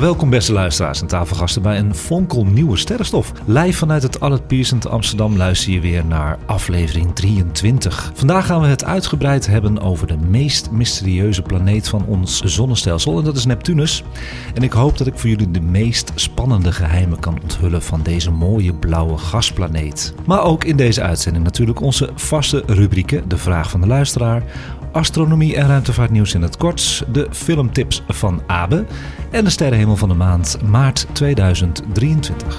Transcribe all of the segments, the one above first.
Welkom beste luisteraars en tafelgasten bij een fonkelnieuwe sterrenstof. Live vanuit het Allard Pierson te Amsterdam luister je weer naar aflevering 23. Vandaag gaan we het uitgebreid hebben over de meest mysterieuze planeet van ons zonnestelsel en dat is Neptunus. En ik hoop dat ik voor jullie de meest spannende geheimen kan onthullen van deze mooie blauwe gasplaneet. Maar ook in deze uitzending natuurlijk onze vaste rubrieken, de vraag van de luisteraar, astronomie en ruimtevaartnieuws in het kort, de filmtips van Abe en de sterrenhemel van de maand maart 2023.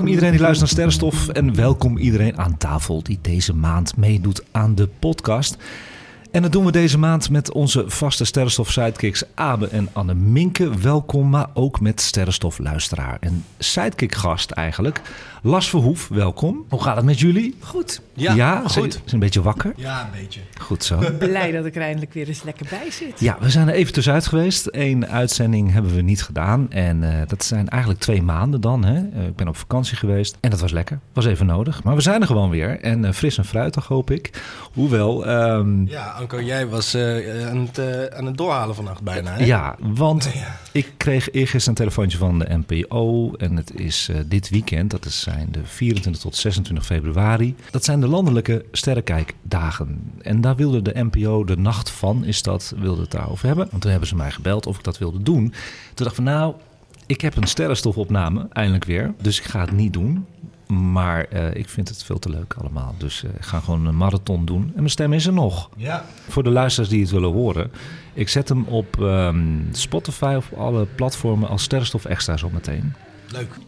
Welkom iedereen die luistert naar Sterrenstof en welkom iedereen aan tafel die deze maand meedoet aan de podcast. En dat doen we deze maand met onze vaste Sterrenstof sidekicks Abe en Anne Minke. Welkom, maar ook met Sterrenstof luisteraar en sidekick gast eigenlijk. Las Verhoef, welkom. Hoe gaat het met jullie? Goed. Ja, Ja, goed. Zijn een beetje wakker? Ja, een beetje. Goed zo. Blij dat ik er eindelijk weer eens lekker bij zit. Ja, we zijn er even tussenuit geweest. Eén uitzending hebben we niet gedaan. En eh, dat zijn eigenlijk twee maanden dan. Hè? Eh, ik ben op vakantie geweest. En dat was lekker. Was even nodig. Maar we zijn er gewoon weer. En eh, fris en fruitig hoop ik. Hoewel, ehm, Ja, Anko, jij was eh, aan, het, eh, aan het doorhalen vannacht bijna, hè? ja, want Ja. ik kreeg eergisteren een telefoontje van de NPO. En het is eh, dit weekend. Dat is, zijn de 24 tot 26 februari. Dat zijn de landelijke sterrenkijkdagen. En daar wilde de NPO de nacht van, is dat, wilde het daarover hebben. Want toen hebben ze mij gebeld of ik dat wilde doen. Toen dacht ik van nou, ik heb een sterrenstofopname, eindelijk weer. Dus ik ga het niet doen. Maar eh, ik vind het veel te leuk allemaal. Dus eh, ik ga gewoon een marathon doen. En mijn stem is er nog. Ja. Voor de luisteraars die het willen horen. Ik zet hem op ehm, Spotify of op alle platformen als sterrenstof extra zo meteen. Leuk.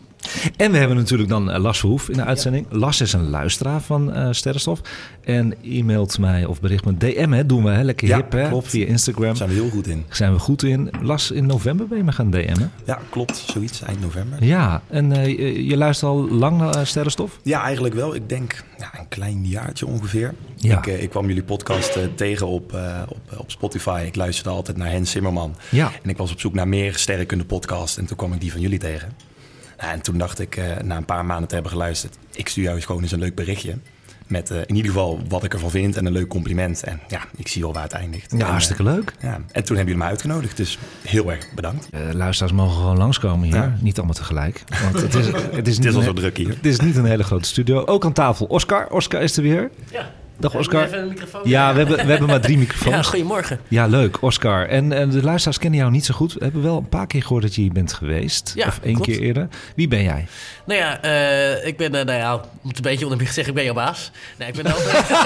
En we hebben natuurlijk dan eh, Las Verhoef in de uitzending. Las is een luisteraar van eh, Sterrenstof. En e-mailt mij of bericht me DM, hè, doen we hè, lekker Ja, hip hè, klopt. via Instagram. Daar zijn we heel goed in. Zijn we goed in. Las, in november ben je me gaan DM'en. Ja, klopt. Zoiets, eind november. Ja, en eh, je, je luistert al lang naar Sterrenstof? Ja, eigenlijk wel. Ik denk ja, een klein jaartje ongeveer. Ja. Ik, ik kwam jullie podcast tegen op, op, op Spotify. Ik luisterde altijd naar Hens Zimmerman. Ja. En ik was op zoek naar meer sterrenkunde podcast. En toen kwam ik die van jullie tegen. En toen dacht ik, eh, na een paar maanden te hebben geluisterd... ik stuur jou eens gewoon eens een leuk berichtje. Met eh, in ieder geval wat ik ervan vind en een leuk compliment. En ja, ik zie al waar het eindigt. Ja, En, eh, hartstikke leuk. ja. En toen hebben jullie me uitgenodigd. Dus heel erg bedankt. Eh, luisteraars mogen gewoon langskomen hier. Ja. Niet allemaal tegelijk. Want het is, het is, Het is niet al een- zo druk hier. Het is niet een hele grote studio. Ook aan tafel Oscar. Oscar is er weer. Ja. Dag Oscar. Even een microfoon. Ja, we hebben, we hebben maar drie Ja, microfoons. goedemorgen. Ja, leuk, Oscar. En, en de luisteraars kennen jou niet zo goed. We hebben wel een paar keer gehoord dat je hier bent geweest. Ja, of één klopt. keer eerder. Wie ben jij? Nou ja, eh, ik ben, eh, nou ja, om het een beetje oneerbiedig zeggen, ik ben jouw baas. Nee, ik ben hoofdredacteur,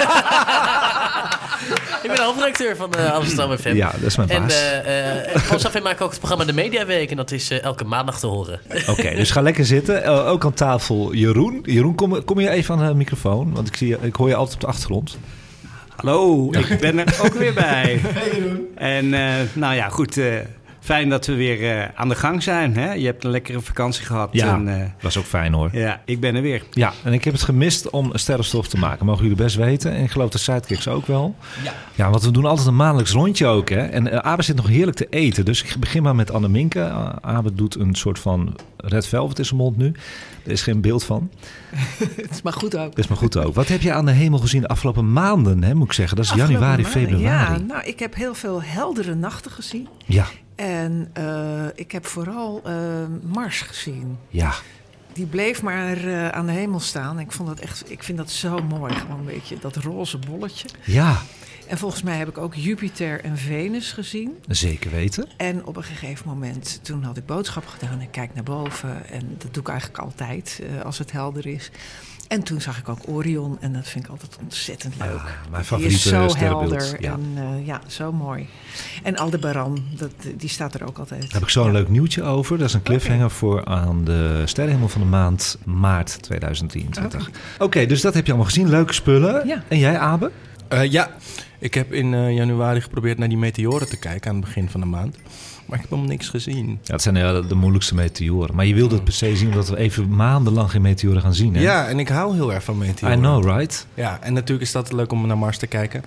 ik ben de hoofdredacteur van eh, Amsterdam FM. Ja, dat is mijn En baas. eh eh Hans FM maakt ook het programma De Mediaweek. En dat is eh, elke maandag te horen. Oké, dus ga lekker zitten. Eh, ook aan tafel Jeroen. Jeroen, kom, kom je even aan de microfoon? Want ik, zie, je- ik hoor je altijd op de achtergrond. Hallo, ik ben er ook weer bij. En eh, nou ja, goed. Fijn dat we weer eh, aan de gang zijn. Hè? Je hebt een lekkere vakantie gehad. Ja, En, eh, was ook fijn hoor. ja, ik ben er weer. Ja, en ik heb het gemist om sterrenstof te maken. Mogen jullie best weten. En ik geloof de sidekicks ook wel. Ja. Ja, want we doen altijd een maandelijks rondje ook. Hè? En uh, Abe zit nog heerlijk te eten. Dus ik begin maar met Anne Minke. Uh, Abe doet een soort van red velvet in zijn mond nu. Er is geen beeld van. Het is maar goed ook. Dat is maar goed ook. Wat heb je aan de hemel gezien de afgelopen maanden, hè, moet ik zeggen? Dat is Afgelopen januari, maanden, februari. Ja, nou, ik heb heel veel heldere nachten gezien. Ja, En eh, ik heb vooral eh, Mars gezien. ja. die bleef maar eh, aan de hemel staan. Ik, vond dat echt, ik vind dat zo mooi, gewoon een beetje dat roze bolletje. Ja, En volgens mij heb ik ook Jupiter en Venus gezien. zeker weten. En op een gegeven moment, toen had ik boodschap gedaan. Ik kijk naar boven en dat doe ik eigenlijk altijd als het helder is. En toen zag ik ook Orion en dat vind ik altijd ontzettend leuk. mijn Die favoriete is zo helder Ja. en eh, ja, zo mooi. En Aldebaran, dat, die staat er ook altijd. Daar heb ik zo een Ja. leuk nieuwtje over. Dat is een cliffhanger voor aan de sterrenhemel van de maand maart 2023. Oké, dus dat heb je allemaal gezien. Leuke spullen. Ja. En jij, Abe? Eh, ja, ik heb in eh, januari geprobeerd naar die meteoren te kijken aan het begin van de maand. Maar ik heb helemaal niks gezien. Ja, het zijn eh, de moeilijkste meteoren. Maar je wilde het per se zien omdat we even maandenlang geen meteoren gaan zien. Hè? Ja, en ik hou heel erg van meteoren. I know, right? Ja, en natuurlijk is dat leuk om naar Mars te kijken.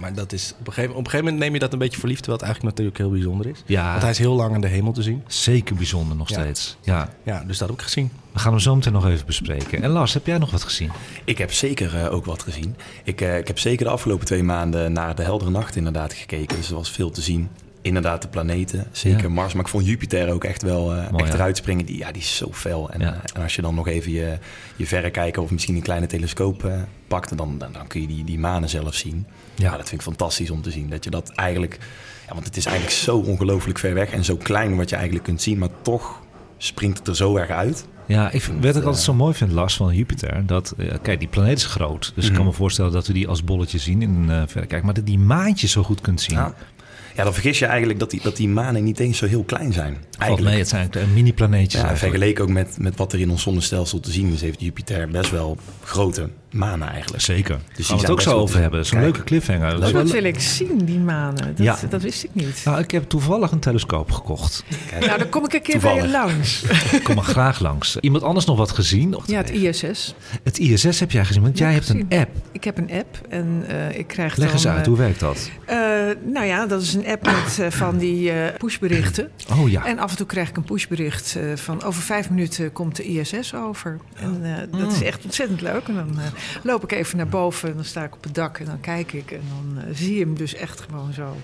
Maar dat is, op, een gegeven, op een gegeven moment neem je dat een beetje voor lief, terwijl het eigenlijk natuurlijk heel bijzonder is. Ja, Want hij is heel lang aan de hemel te zien. zeker bijzonder nog Ja. steeds. Ja, Ja, dus dat heb ik gezien. we gaan hem zo meteen nog even bespreken. En Lars, heb jij nog wat gezien? Ik heb zeker eh, ook wat gezien. Ik, eh, ik heb zeker de afgelopen twee maanden naar de heldere nacht inderdaad gekeken. Dus er was veel te zien. Inderdaad, de planeten. Zeker Ja. Mars. Maar ik vond Jupiter ook echt wel Mooi, echt eruit springen. Die, ja, die is zo fel. En, Ja. eh, en als je dan nog even je, je verrekijker of misschien een kleine telescoop eh, pakt... Dan, dan, dan kun je die, die manen zelf zien. Ja. Ja. dat vind ik fantastisch om te zien. Dat je dat eigenlijk... Ja, want het is eigenlijk zo ongelooflijk ver weg en zo klein wat je eigenlijk kunt zien. Maar toch springt het er zo erg uit. Ja, ik vind, wat ik altijd zo mooi vind, Lars, van Jupiter. Dat, kijk, die planeet is groot. Dus ik kan Mhm. me voorstellen dat we die als bolletje zien in een uh, verrekijker. Maar dat die maantjes zo goed kunt zien. Ja. Ja, dan vergis je eigenlijk dat die, dat die manen niet eens zo heel klein zijn. Eigenlijk. mee, het zijn eigenlijk mini-planeetjes. Ja, vergeleken ook met, met wat er in ons zonnestelsel te zien is, heeft Jupiter best wel grote manen eigenlijk. Zeker. die Dus gaan we het ook zo over hebben. Zo'n leuke cliffhanger. Dat is Dat wel wil ik zien, die manen. Dat, Ja. dat wist ik niet. Nou, ik heb toevallig een telescoop gekocht. Nou, dan kom ik een keer bij je langs. Ik kom er graag langs. Iemand anders nog wat gezien? Ja, het ISS. Het ISS heb jij gezien, want Ja, jij hebt een app. Ik heb een app en eh, ik krijg Leg dan... eens uit, eh, hoe werkt dat? eh, nou ja, dat is een app met van die eh, pushberichten. Oh ja, En af en toe krijg ik een pushbericht eh, van over vijf minuten komt de ISS over. En eh, dat Mm. is echt ontzettend leuk. En dan loop ik even naar boven en dan sta ik op het dak en dan kijk ik. En dan eh, zie je hem dus echt gewoon zo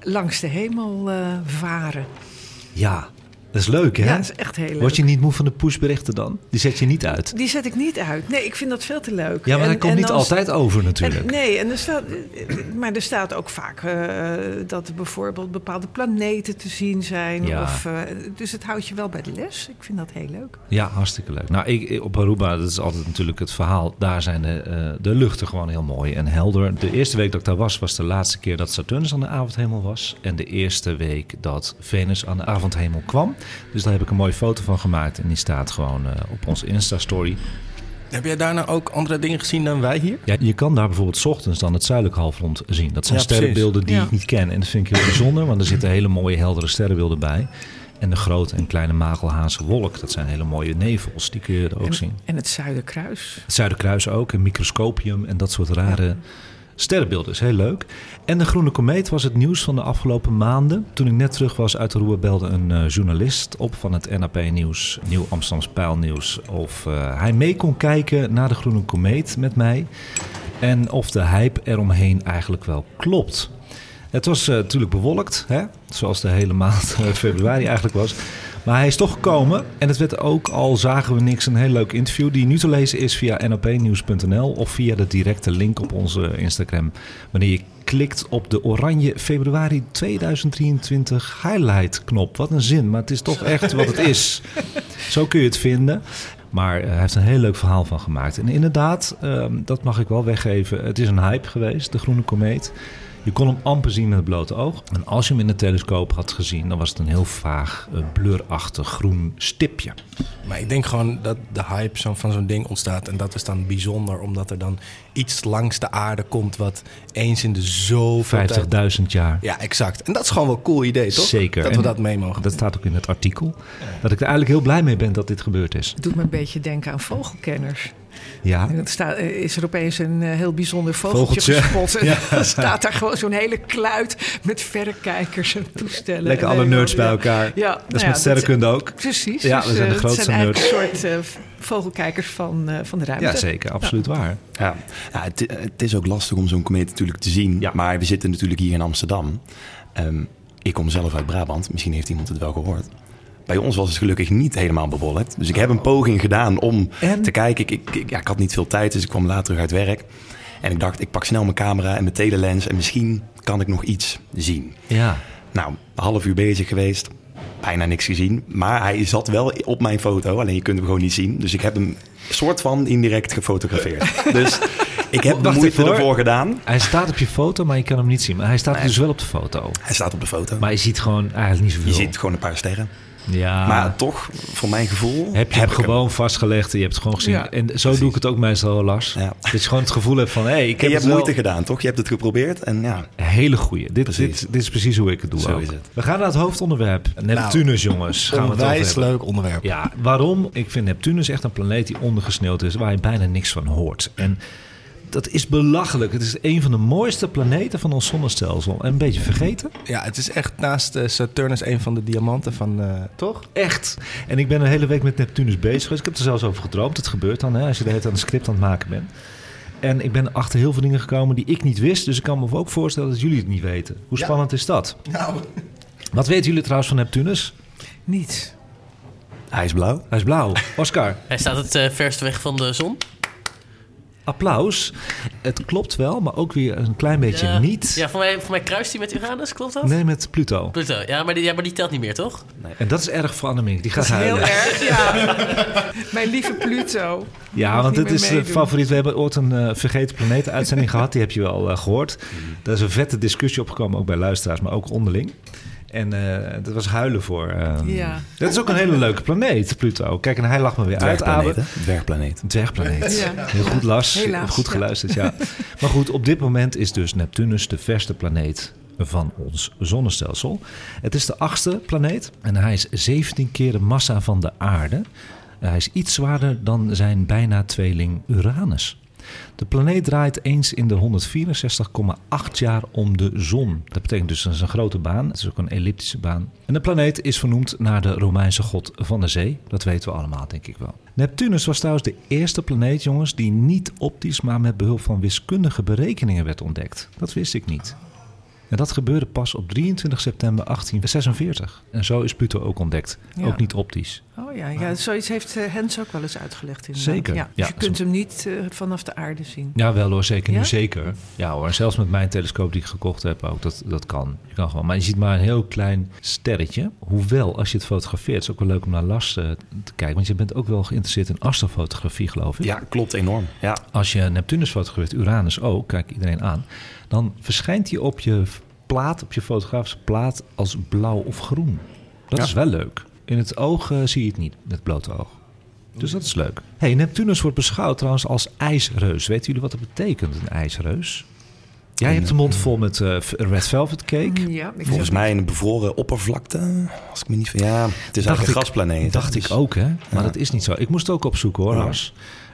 langs de hemel eh, varen. ja. Dat is leuk, hè? Ja, dat is echt heel leuk. Word je niet moe van de pushberichten dan? Die zet je niet uit. Die zet ik niet uit. Nee, ik vind dat veel te leuk. Ja, maar En- hij komt niet altijd over En, natuurlijk. nee, en er staat, maar er staat ook vaak eh, dat er bijvoorbeeld bepaalde planeten te zien zijn. Ja. Of, eh, dus het houdt je wel bij de les. Ik vind dat heel leuk. Ja, hartstikke leuk. Nou, ik, ik- op Aruba, dat is altijd natuurlijk het verhaal. Daar zijn de, eh, de luchten gewoon heel mooi en helder. De eerste week dat ik daar was, was de laatste keer dat Saturnus aan de avondhemel was. En de eerste week dat Venus aan de avondhemel kwam. Dus daar heb ik een mooie foto van gemaakt. En die staat gewoon eh, op onze Insta-story. Heb jij daarna ook andere dingen gezien dan wij hier? Ja, je kan daar bijvoorbeeld 's ochtends dan het zuidelijk halfrond zien. Dat zijn Ja, sterrenbeelden die Ja. ik niet ken. En dat vind ik heel bijzonder, want er zitten hele mooie heldere sterrenbeelden bij. En de grote en kleine magelhaanse wolk, dat zijn hele mooie nevels. Die kun je er ook en, zien. en het Zuiderkruis. Het Zuiderkruis ook, een microscopium en dat soort rare sterrenbeelden. Is heel leuk. En de Groene Komeet was het nieuws van de afgelopen maanden. Toen ik net terug was uit de Roer belde een eh, journalist op van het NAP Nieuws, Nieuw Amsterdams Pijlnieuws, of eh, hij mee kon kijken naar de Groene Komeet met mij. En of de hype eromheen eigenlijk wel klopt. Het was eh, natuurlijk bewolkt, hè? zoals de hele maand februari eigenlijk was. Maar hij is toch gekomen en het werd ook, al zagen we niks, een heel leuk interview... die nu te lezen is via nopnieuws.nl of via de directe link op onze Instagram... wanneer je klikt op de oranje februari 2023 highlight knop. Wat een zin, maar het is toch echt wat het is. Zo kun je het vinden. Maar eh, hij heeft een heel leuk verhaal van gemaakt. En inderdaad, ehm, dat mag ik wel weggeven. Het is een hype geweest, de Groene Komeet. Je kon hem amper zien met het blote oog. En als je hem in de telescoop had gezien, dan was het een heel vaag, eh, blurachtig groen stipje. Maar ik denk gewoon dat de hype zo van zo'n ding ontstaat. En dat is dan bijzonder, omdat er dan iets langs de aarde komt... wat eens in de zoveel tijd... 50.000 jaar. Ja, exact. En dat is gewoon wel een cool idee, toch? Zeker. Dat we En dat mee mogen. Dat staat ook in het artikel. Dat ik er eigenlijk heel blij mee ben dat dit gebeurd is. Het doet me een beetje denken aan vogelkenners. Ja, En dan staat, eh, is er opeens een eh, heel bijzonder vogeltje, Vogeltje. gespot. En Ja. dan staat daar gewoon zo'n hele kluit met verrekijkers en toestellen. lekker En alle nerds bij elkaar. Ja, Dat is nou ja, met sterrenkunde ook. Precies. Ja, dus, zijn de eh, grootste Het zijn nerds. een soort eh, vogelkijkers van, eh, van de ruimte. Ja, zeker. Absoluut waar. Ja, ja het, het is ook lastig om zo'n komeet natuurlijk te zien. Ja. Maar we zitten natuurlijk hier in Amsterdam. Ehm, ik kom zelf uit Brabant. Misschien heeft iemand het wel gehoord. Bij ons was het gelukkig niet helemaal bewolkt. Dus ik heb een poging gedaan om En? te kijken. Ik, ik, ja, ik had niet veel tijd, dus ik kwam later terug uit werk. En ik dacht, ik pak snel mijn camera en mijn telelens... en misschien kan ik nog iets zien. Ja. Nou, een half uur bezig geweest. Bijna niks gezien. Maar hij zat wel op mijn foto. Alleen je kunt hem gewoon niet zien. Dus ik heb hem soort van indirect gefotografeerd. dus ik heb de moeite ervoor gedaan. Hij staat op je foto, maar je kan hem niet zien. Maar hij staat Nee. dus wel op de foto. Hij staat op de foto. Maar je ziet gewoon eigenlijk niet zoveel. je ziet gewoon een paar sterren. Ja. Maar toch, voor mijn gevoel... heb je hem hem. gewoon vastgelegd en je hebt het gewoon gezien. Ja, en zo doe ik het ook meestal, Lars. Ja. Dat je gewoon het gevoel hebt van... hé, hey, ik En heb je het hebt wel... moeite gedaan, toch? Je hebt het geprobeerd en ja... Een hele goeie. Dit, Precies. dit, dit is precies hoe ik het doe Zo ook. is het. We gaan naar het hoofdonderwerp. Neptunus, jongens. Gaan we het leuk onderwerp. Ja, waarom? Ik vind Neptunus echt een planeet die ondergesneeuwd is... waar je bijna niks van hoort. En dat is belachelijk. Het is een van de mooiste planeten van ons zonnestelsel. En een beetje vergeten. Ja, het is echt naast eh, Saturnus een van de diamanten van... eh, toch? Echt. En ik ben een hele week met Neptunus bezig geweest. Ik heb er zelfs over gedroomd. Het gebeurt dan, hè, als je de hele tijd een script aan het maken bent. En ik ben achter heel veel dingen gekomen die ik niet wist. Dus ik kan me ook voorstellen dat jullie het niet weten. Hoe Ja. spannend is dat? Nou, Wat weten jullie trouwens van Neptunus? Niets. Hij is blauw. Hij is blauw. Oscar, Hij staat het eh, verst weg van de zon. Applaus. Het klopt wel, maar ook weer een klein beetje Ja. niet. Ja, voor mij, voor mij kruist hij met Uranus, klopt dat? Nee, met Pluto. Pluto. Ja maar, die, ja, maar die telt niet meer, toch? En dat is erg voor Annemiek. Die gaat Dat is heel huilen. erg, ja. Mijn lieve Pluto. Ja, want dit is de favoriet. We hebben ooit een eh, vergeten planeten uitzending gehad. Die heb je wel eh, gehoord. Mhm. Daar is een vette discussie opgekomen, ook bij luisteraars, maar ook onderling. En eh, dat was huilen voor. eh, Ja. Dat is ook een hele leuke planeet, Pluto. Kijk, en hij lag me weer uit, Dwergplaneet? Dwergplaneet. Dwergplaneet. Ja. Heel goed, Lars. Helaas, goed ja. geluisterd, ja. Maar goed, op dit moment is dus Neptunus de verste planeet van ons zonnestelsel. Het is de achtste planeet en hij is 17 keer de massa van de aarde. Hij is iets zwaarder dan zijn bijna tweeling Uranus. De planeet draait eens in de 164,8 jaar om de zon. Dat betekent dus dat is een grote baan. Het is ook een elliptische baan. En de planeet is vernoemd naar de Romeinse god van de zee. Dat weten we allemaal, denk ik wel. Neptunus was trouwens de eerste planeet, jongens, die niet optisch, maar met behulp van wiskundige berekeningen werd ontdekt. Dat wist ik niet. En dat gebeurde pas op 23 september 1846. En zo is Pluto ook ontdekt. Ja. Ook niet optisch. Oh ja, ja zoiets heeft eh, Hens ook wel eens uitgelegd. Inderdaad. Zeker, Ja, dus ja. je kunt hem niet eh, vanaf de aarde zien. Ja, wel hoor, zeker Ja? nu zeker. Ja hoor, en zelfs met mijn telescoop die ik gekocht heb ook, dat, dat kan. Je kan gewoon. Maar je ziet maar een heel klein sterretje. Hoewel, als je het fotografeert, is het ook wel leuk om naar Lars eh, te kijken. Want je bent ook wel geïnteresseerd in astrofotografie, geloof ik. Ja, klopt enorm. Ja. Als je Neptunus fotografeert, Uranus ook, kijk iedereen aan, dan verschijnt hij op je plaat, op je fotografische plaat, als blauw of groen. Dat Ja. is wel leuk. In het oog eh, zie je het niet, met blote oog. Dus dat is leuk. Hey, Neptunus wordt beschouwd trouwens als ijsreus. Weten jullie wat dat betekent, een ijsreus? Jij hebt de mond vol met eh, red velvet cake. Ja, ik Volgens mij een bevroren oppervlakte. Als ik me niet... Ja, het is Dacht eigenlijk een ik- gasplaneet. Dacht Dus- ik ook, hè? Maar Ja. dat is niet zo. Ik moest het ook opzoeken, hoor, Ja.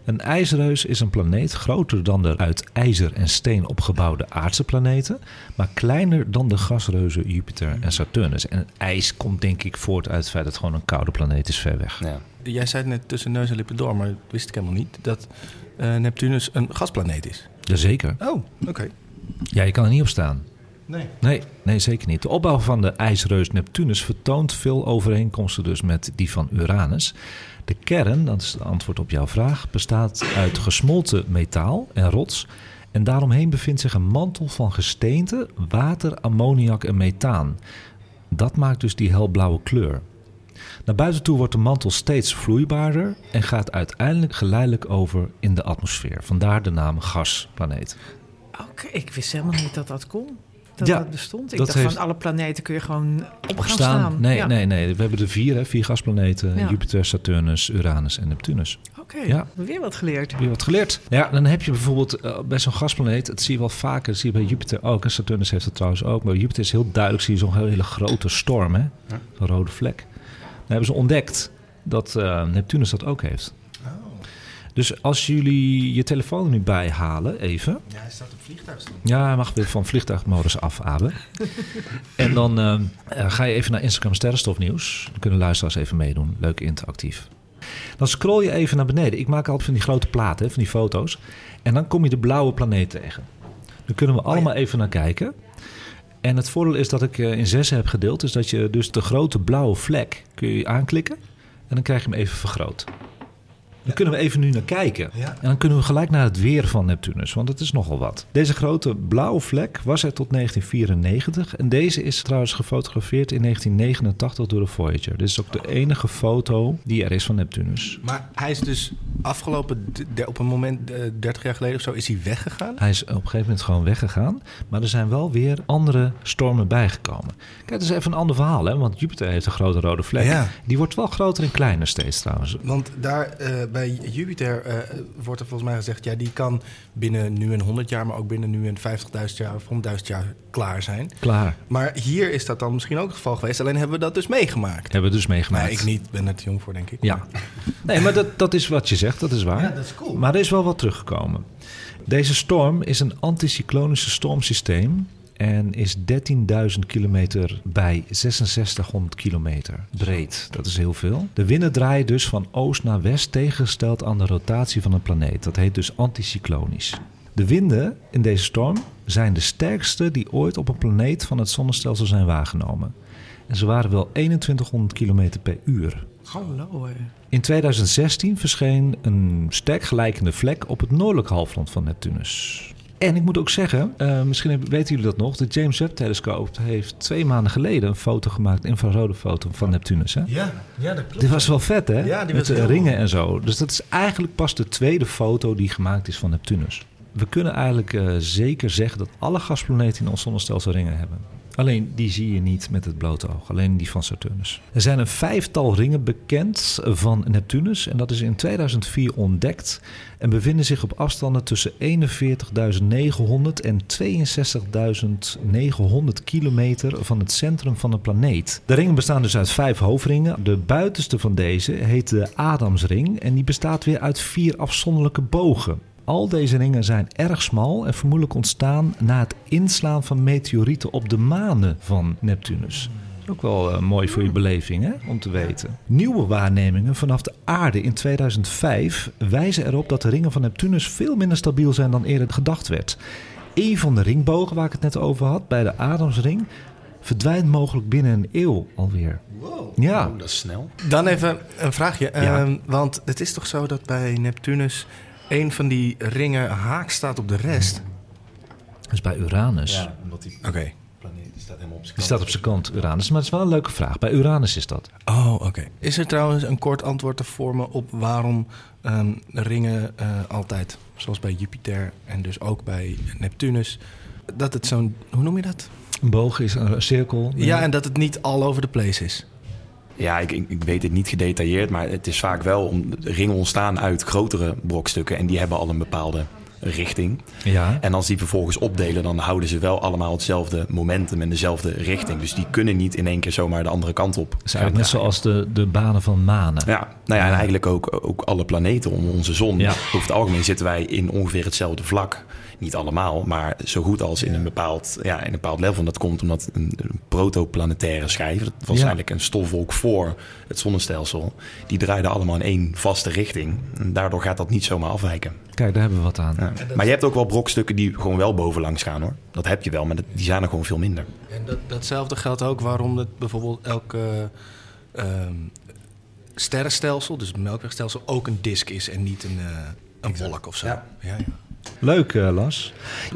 Een ijsreus is een planeet groter dan de uit ijzer en steen opgebouwde aardse planeten, maar kleiner dan de gasreuzen Jupiter en Saturnus. En ijs komt denk ik voort uit het feit dat het gewoon een koude planeet is ver weg. Ja. Jij zei het net tussen neus en lippen door, maar dat wist ik helemaal niet. Dat eh, Neptunus een gasplaneet is. Jazeker. Oh, oké. Ja, je kan er niet op staan. Nee. Nee, nee, zeker niet. De opbouw van de ijsreus Neptunus vertoont veel overeenkomsten dus met die van Uranus. De kern, dat is het antwoord op jouw vraag, bestaat uit gesmolten metaal en rots. En daaromheen bevindt zich een mantel van gesteente, water, ammoniak en methaan. Dat maakt dus die helblauwe kleur. Naar buiten toe wordt de mantel steeds vloeibaarder en gaat uiteindelijk geleidelijk over in de atmosfeer. Vandaar de naam gasplaneet. Oké, ik wist helemaal niet dat dat kon. Dat Ja, dat bestond. Ik dat dacht heeft- van alle planeten kun je gewoon op gaan staan. Nee, Ja. nee, nee. We hebben er vier, hè? vier gasplaneten. Ja. Jupiter, Saturnus, Uranus en Neptunus. Oké, Ja. weer wat geleerd. Je wat geleerd? Ja, dan heb je bijvoorbeeld eh, bij zo'n gasplaneet... dat zie je wel vaker, dat zie je bij Jupiter ook. En Saturnus heeft het trouwens ook. Maar Jupiter is heel duidelijk, zie je zo'n hele grote storm. hè? Zo'n rode vlek. Dan hebben ze ontdekt dat eh, Neptunus dat ook heeft. Dus als jullie je telefoon nu bij halen, even... Ja, hij staat op vliegtuigstand. Ja, hij mag weer van vliegtuigmodus af, Abe. en dan eh, eh, ga je even naar Instagram Sterrenstofnieuws. Dan kunnen luisteraars even meedoen. Leuk interactief. Dan scroll je even naar beneden. Ik maak altijd van die grote platen, van die foto's. En dan kom je de blauwe planeet tegen. Dan kunnen we allemaal even naar kijken. En het voordeel is dat ik eh, in zes heb gedeeld. Dus dat je dus de grote blauwe vlek kun je aanklikken. En dan krijg je hem even vergroot. Dan kunnen we even nu naar kijken. Ja. En dan kunnen we gelijk naar het weer van Neptunus, want het is nogal wat. Deze grote blauwe vlek was er tot 1994. En deze is trouwens gefotografeerd in 1989 door de Voyager. Dit is ook de enige foto die er is van Neptunus. Maar hij is dus afgelopen, op een moment, eh, 30 jaar geleden of zo, is hij weggegaan? Hij is op een gegeven moment gewoon weggegaan. Maar er zijn wel weer andere stormen bijgekomen. Kijk, dat is even een ander verhaal, hè? Want Jupiter heeft een grote rode vlek. Ja. Die wordt wel groter en kleiner steeds trouwens. Want daar eh, bij Jupiter eh, wordt er volgens mij gezegd... ja, die kan binnen nu en 100 jaar... maar ook binnen nu en 50.000 jaar of 100.000 jaar klaar zijn. Klaar. Maar hier is dat dan misschien ook het geval geweest. Alleen hebben we dat dus meegemaakt. Hebben we dus meegemaakt. Maar ik niet, ben er te jong voor, denk ik. Ja. Nee, maar dat, dat is wat je zegt, dat is waar. Ja, dat is cool. Maar er is wel wat teruggekomen. Deze storm is een anticyclonische stormsysteem en is 13.000 kilometer bij 6600 kilometer breed. Dat is heel veel. De winden draaien dus van oost naar west tegengesteld aan de rotatie van een planeet. Dat heet dus anticyclonisch. De winden in deze storm zijn de sterkste die ooit op een planeet van het zonnestelsel zijn waargenomen. En ze waren wel 2100 kilometer per uur. Hallo. eh. In 2016 verscheen een sterk gelijkende vlek op het noordelijk halfrond van Neptunus. En ik moet ook zeggen, eh, misschien weten jullie dat nog, de James Webb telescoop heeft twee maanden geleden een foto gemaakt, een infrarode foto van Neptunus. Hè? Ja, ja dat klopt. Dit was wel vet, hè? Ja, die Met de ringen en zo. Dus dat is eigenlijk pas de tweede foto die gemaakt is van Neptunus. We kunnen eigenlijk eh, zeker zeggen dat alle gasplaneten in ons zonnestelsel ringen hebben. Alleen die zie je niet met het blote oog, alleen die van Saturnus. Er zijn een vijftal ringen bekend van Neptunus en dat is in 2004 ontdekt en bevinden zich op afstanden tussen 41.900 en 62.900 kilometer van het centrum van de planeet. De ringen bestaan dus uit vijf hoofdringen. De buitenste van deze heet de Adamsring en die bestaat weer uit vier afzonderlijke bogen. Al deze ringen zijn erg smal en vermoedelijk ontstaan na het inslaan van meteorieten op de manen van Neptunus. Dat is ook wel eh, mooi voor je beleving hè, om te weten. Nieuwe waarnemingen vanaf de aarde in 2005 wijzen erop dat de ringen van Neptunus veel minder stabiel zijn dan eerder gedacht werd. Een van de ringbogen waar ik het net over had, bij de Adamsring, verdwijnt mogelijk binnen een eeuw alweer. Ja, Oh, dat is snel. Dan even een vraagje. Ja. Ehm, want het is toch zo dat bij Neptunus... een van die ringen haak staat op de rest? dat is bij Uranus. omdat die Oké. planeet die staat helemaal op zijn Die staat op zijn kant, Uranus. Maar het is wel een leuke vraag. Bij Uranus is dat. Oh, oké. Is er trouwens een kort antwoord te vormen op waarom ehm, ringen eh, altijd, zoals bij Jupiter en dus ook bij Neptunus, dat het zo'n, hoe noem je dat? Een boog is een cirkel. Ja, en dat het niet all over the place is. Ja, ik, ik, weet het niet gedetailleerd, maar het is vaak wel om ringen ontstaan uit grotere brokstukken en die hebben al een bepaalde richting. Ja. En als die vervolgens opdelen, dan houden ze wel allemaal hetzelfde momentum en dezelfde richting. Dus die kunnen niet in één keer zomaar de andere kant op. Het is eigenlijk net zoals de, de banen van manen. Ja, nou ja, en eigenlijk ook, ook alle planeten om onze zon. Ja. Over het algemeen zitten wij in ongeveer hetzelfde vlak. Niet allemaal, maar zo goed als in een bepaald, ja, in een bepaald level. En dat komt omdat een, een protoplanetaire schijf, dat was Ja. eigenlijk een stofwolk voor het zonnestelsel, die draaiden allemaal in één vaste richting. En daardoor gaat dat niet zomaar afwijken. Kijk, daar hebben we wat aan. Ja. Maar je hebt ook wel brokstukken die gewoon wel bovenlangs gaan hoor. Dat heb je wel, maar dat, die zijn er gewoon veel minder. En dat, datzelfde geldt ook waarom het bijvoorbeeld elke ehm, sterrenstelsel, dus het melkwegstelsel, ook een disk is en niet een, eh, een wolk of zo. Ja. Ja, ja. Leuk, eh, Las.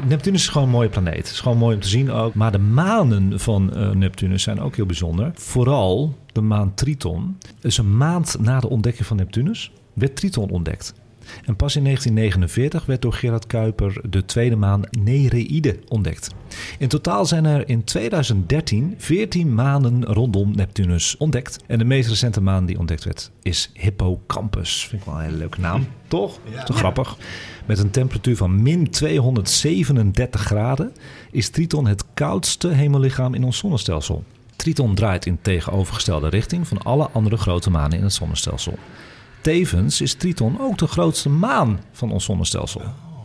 Neptunus is gewoon een mooie planeet. Het is gewoon mooi om te zien ook. Maar de manen van eh, Neptunus zijn ook heel bijzonder. Vooral de maan Triton. Dus een maand na de ontdekking van Neptunus werd Triton ontdekt. En pas in 1949 werd door Gerard Kuiper de tweede maan Nereide ontdekt. In totaal zijn er in 2013 14 manen rondom Neptunus ontdekt. En de meest recente maan die ontdekt werd is Hippocampus. Vind ik wel een hele leuke naam, toch? Te grappig. Met een temperatuur van min 237 graden is Triton het koudste hemellichaam in ons zonnestelsel. Triton draait in tegenovergestelde richting van alle andere grote manen in het zonnestelsel. Tevens is Triton ook de grootste maan van ons zonnestelsel.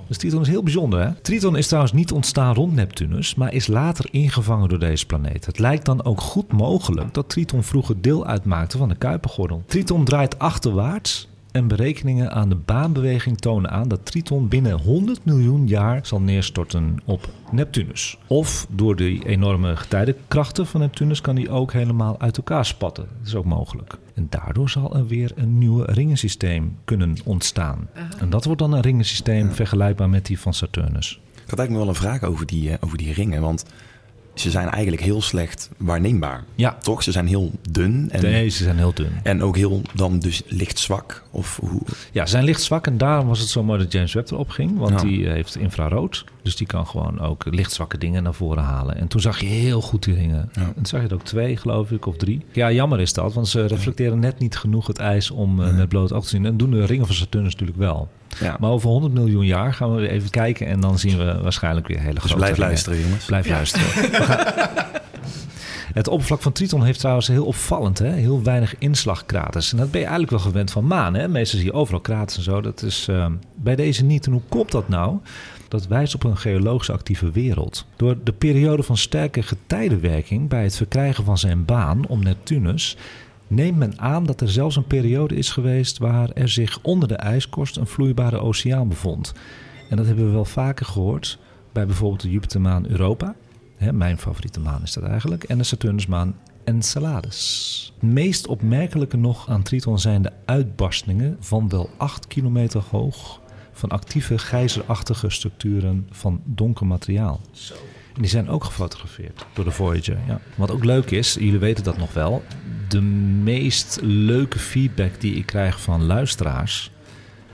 Dus Triton is heel bijzonder. Hè? Triton is trouwens niet ontstaan rond Neptunus, maar is later ingevangen door deze planeet. Het lijkt dan ook goed mogelijk dat Triton vroeger deel uitmaakte van de Kuipergordel. Triton draait achterwaarts en berekeningen aan de baanbeweging tonen aan dat Triton binnen 100 miljoen jaar zal neerstorten op Neptunus. Of door de enorme getijdenkrachten van Neptunus kan die ook helemaal uit elkaar spatten. Dat is ook mogelijk. En daardoor zal er weer een nieuw ringensysteem kunnen ontstaan. En dat wordt dan een ringensysteem vergelijkbaar met die van Saturnus. Ik had eigenlijk nog wel een vraag over die, eh, over die ringen. Want ze zijn eigenlijk heel slecht waarneembaar. Ja. Toch? Ze zijn heel dun. En, Nee, ze zijn heel dun. en ook heel dan dus licht zwak. Of hoe? Ja, ze zijn licht zwak en daarom was het zo mooi dat James Webb erop ging. Want Ja. die eh, heeft infrarood. Dus die kan gewoon ook lichtzwakke dingen naar voren halen. En toen zag je heel goed die ringen. Ja. En toen zag je er ook twee, geloof ik, of drie. Ja, jammer is dat, want ze reflecteren net niet genoeg het ijs om eh, met bloot oog te zien. En doen de ringen van Saturnus natuurlijk wel. Ja. Maar over 100 miljoen jaar gaan we weer even kijken en dan zien we waarschijnlijk weer hele Dus grote blijf ringen. luisteren, jongens. Blijf luisteren. We gaan- Het oppervlak van Triton heeft trouwens heel opvallend, hè? heel weinig inslagkraters. En dat ben je eigenlijk wel gewend van maan. Hè? Meestal zie je overal kraters en zo. Dat is eh, bij deze niet. En hoe komt dat nou? Dat wijst op een geologisch actieve wereld. Door de periode van sterke getijdenwerking bij het verkrijgen van zijn baan om Neptunus neemt men aan dat er zelfs een periode is geweest waar er zich onder de ijskorst een vloeibare oceaan bevond. En dat hebben we wel vaker gehoord bij bijvoorbeeld de Jupitermaan Europa. Hè, mijn favoriete maan is dat eigenlijk. En de Saturnusmaan Enceladus. Het meest opmerkelijke nog aan Triton zijn de uitbarstingen van wel 8 kilometer hoog van actieve gijzerachtige structuren van donker materiaal. En die zijn ook gefotografeerd door de Voyager. Ja. Wat ook leuk is, jullie weten dat nog wel, de meest leuke feedback die ik krijg van luisteraars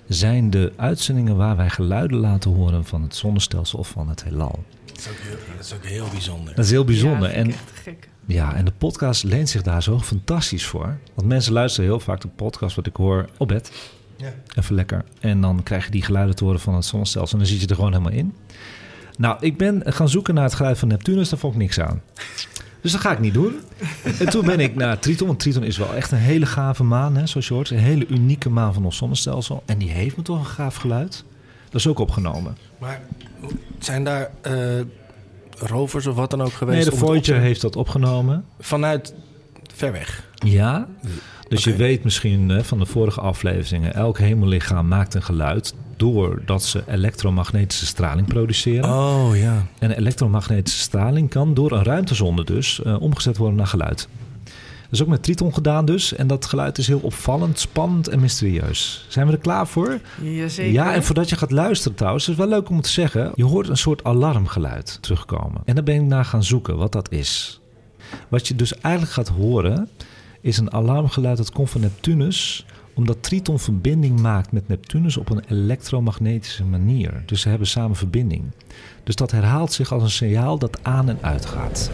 zijn de uitzendingen waar wij geluiden laten horen van het zonnestelsel of van het heelal. Dat is ook heel, dat is ook heel bijzonder. Dat is heel bijzonder. Ja, en vind ik echt te gek. ja, en de podcast leent zich daar zo fantastisch voor. Want mensen luisteren heel vaak de podcast wat ik hoor op bed. Ja. Even lekker. En dan krijg je die geluiden te horen van het zonnestelsel. En dan zit je er gewoon helemaal in. Nou, ik ben gaan zoeken naar het geluid van Neptunus. Daar vond ik niks aan. Dus dat ga ik niet doen. En toen ben ik naar Triton. Want Triton is wel echt een hele gave maan, hè, zoals je hoort. Een hele unieke maan van ons zonnestelsel. En die heeft me toch een gaaf geluid. Dat is ook opgenomen. Maar zijn daar eh, rovers of wat dan ook geweest? Nee, de Voyager heeft dat opgenomen. Vanuit ver weg. Ja. Dus je weet misschien hè, van de vorige afleveringen... elk hemellichaam maakt een geluid... doordat ze elektromagnetische straling produceren. Oh ja. En elektromagnetische straling kan door een ruimtezonde dus... eh, omgezet worden naar geluid. Dat is ook met Triton gedaan dus. En dat geluid is heel opvallend, spannend en mysterieus. Zijn we er klaar voor? Jazeker. Ja, en voordat je gaat luisteren trouwens, is het wel leuk om te zeggen. Je hoort een soort alarmgeluid terugkomen. En daar ben ik naar gaan zoeken wat dat is. Wat je dus eigenlijk gaat horen, is een alarmgeluid dat komt van Neptunus omdat Triton verbinding maakt met Neptunus op een elektromagnetische manier. Dus ze hebben samen verbinding. Dus dat herhaalt zich als een signaal dat aan en uit gaat.